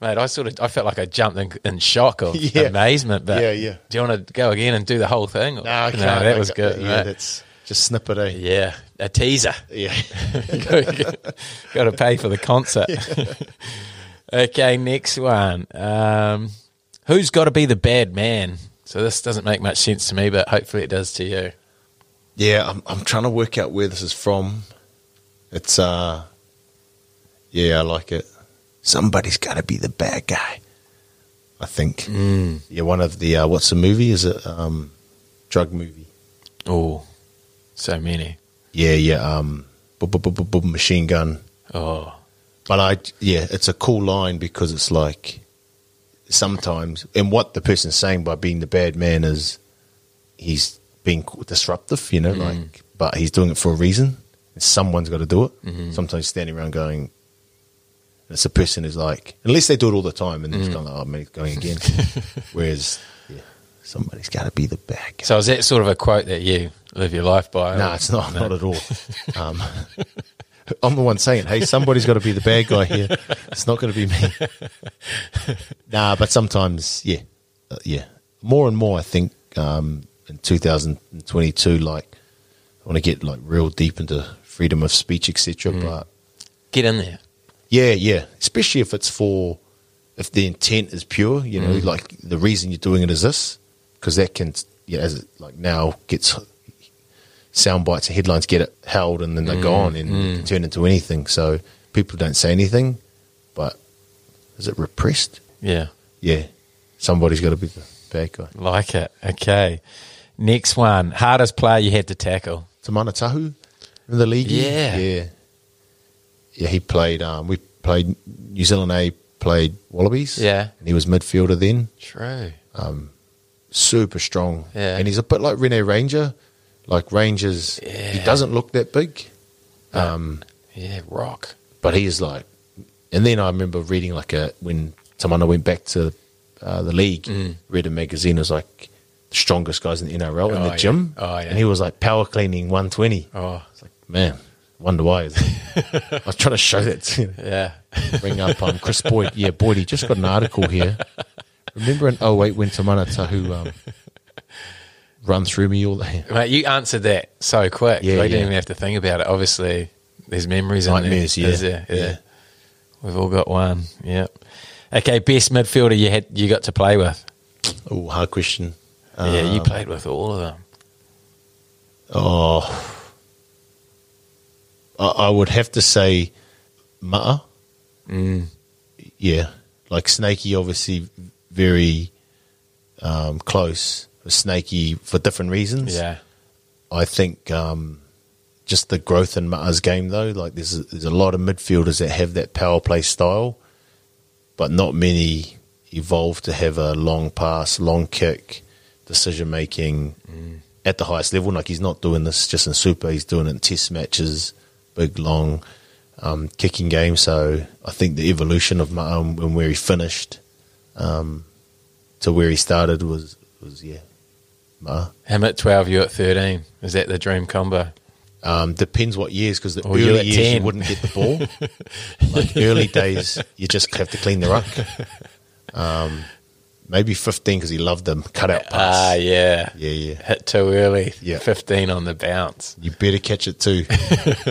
Mate, I sort of I felt like I jumped in, in shock or Yeah. amazement. But Yeah, yeah. Do you want to go again and do the whole thing? no, I can't. that I was ca- good. Yeah, mate. that's just snip it. Eh? yeah, a teaser. Yeah. Got to pay for the concert. okay, next one. Um, who's got to be the bad man? So this doesn't make much sense to me, but hopefully it does to you. Yeah, I'm I'm trying to work out where this is from. It's uh yeah, I like it. Somebody's got to be the bad guy. I think. Mm. Yeah, one of the uh, what's the movie? Is it um drug movie? Oh, so many. Yeah, yeah. Um, machine gun. Oh, But I yeah, it's a cool line because it's like sometimes, and what the person's saying by being the bad man is he's being disruptive, you know, like, but he's doing it for a reason. Someone's got to do it. Sometimes standing around going, it's a person who's like, unless they do it all the time, and then it's going, oh man, going again. Whereas, yeah, somebody's got to be the bad guy. so is that sort of a quote that you live your life by? No, it's not. Not at all. Um, I'm the one saying, "Hey, somebody's got to be the bad guy here. It's not going to be me." nah, but sometimes, yeah, uh, yeah. More and more, I think um, in 2022, like I want to get like real deep into freedom of speech, etc. But Get in there. Yeah, yeah, especially if it's for if the intent is pure, you know, mm. like the reason you're doing it is this, because that can, yeah, as it like now gets sound bites and headlines get it held and then they're gone mm, and can mm. turn into anything. So people don't say anything, but is it repressed? Yeah, Yeah, somebody's got to be the bad guy. like it. Okay. Next one. Hardest player you had to tackle. Timana Tahu in the league. Yeah. yeah, yeah. He played. Um, we played New Zealand A played Wallabies. Yeah. and he was midfielder then. True. Super strong. Yeah. and he's a bit like Rene Ranger. Like Rangers, yeah. he doesn't look that big, um, Yeah, rock. but he is like. And then I remember reading like a when someone I went back to uh, the league, Mm. read a magazine. Was like the strongest guys in the NRL in Oh, the yeah. gym. Oh, yeah. and he was like power cleaning one twenty. Oh, It's like man, wonder why. I was trying to show that to yeah. bring up um, Chris Boyd. Yeah, Boyd, he just got an article here. Remember in 08 when Timana Tahu um, run through me all the Mate, you answered that so quick. Yeah, I didn't even have to think about it. Obviously, there's memories in Nightmares, there. yeah. There? Yeah. We've all got one. Yep. Okay, best midfielder you had you got to play with. Oh, hard question. yeah, you Um, played with all of them. Oh, I, I would have to say Ma'a. Mm. Yeah, like Snakey, obviously very um, close. Snakey for different reasons. Yeah. I think um, just the growth in Ma'a's game, though, like there's a, there's a lot of midfielders that have that power play style, but not many evolve to have a long pass, long kick, decision making at the highest level. Like he's not doing this just in Super; he's doing it in Test matches, big long um, kicking game. So I think the evolution of Ma'a and where he finished um, to where he started was was yeah, Ma'a. Him at 12, you at 13. Is that the dream combo? Um, depends what years, because the Or early years 10. you wouldn't get the ball. like early days, you just have to clean the ruck. Um, maybe 15 because he loved them cut out Ah, pass. yeah. yeah, yeah. Hit too early. Yeah. 15 on the bounce. You better catch it too. You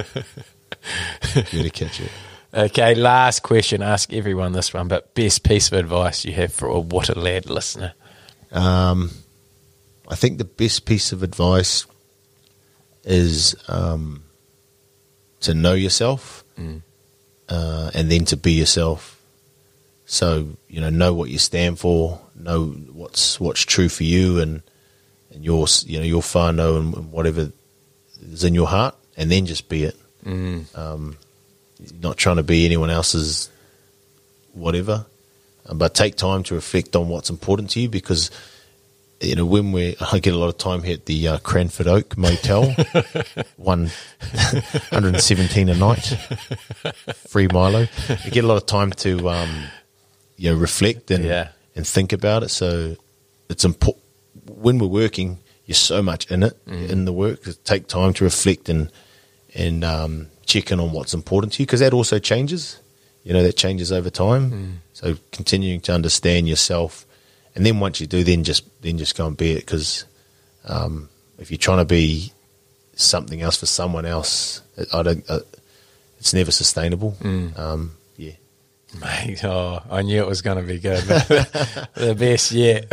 better catch it. Okay, last question. Ask everyone this one, but best piece of advice you have for a What a Lad listener? Um, I think the best piece of advice is um, to know yourself uh, and then to be yourself. So you know, know what you stand for, know what's what's true for you, and and your you know your whānau and, and whatever is in your heart, and then just be it. Um, not trying to be anyone else's whatever, uh, but take time to reflect on what's important to you because you know when we I get a lot of time here at the uh, Cranford Oak Motel, one hundred and seventeen a night, free Milo. You get a lot of time to um, you know reflect and Yeah. And think about it. So it's important when we're working. You're so much in it in the work. Take time to reflect and and um, check in on what's important to you because that also changes. You know that changes over time. So continuing to understand yourself, and then once you do, then just then just go and be it. Because um, if you're trying to be something else for someone else, I don't. Uh, it's never sustainable. Um, yeah. Mate, oh, I knew it was going to be good. the best yet.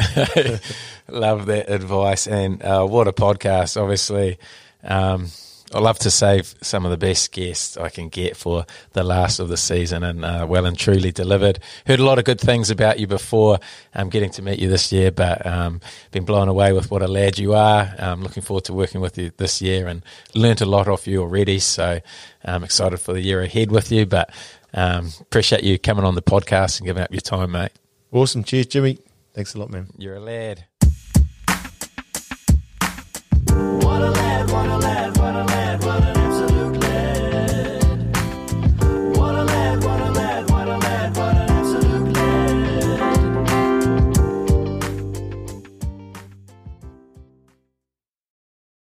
love that advice. And uh, what a podcast, obviously. Um, I love to save some of the best guests I can get for the last of the season, and uh, well and truly delivered. Heard a lot of good things about you before um, getting to meet you this year, but um, been blown away with what a lad you are. Um, looking forward to working with you this year, and learnt a lot off you already. So I'm excited for the year ahead with you. But um, appreciate you coming on the podcast and giving up your time, mate. Awesome. Cheers, Jimmy. Thanks a lot, man. You're a lad. What a lad, what a lad, what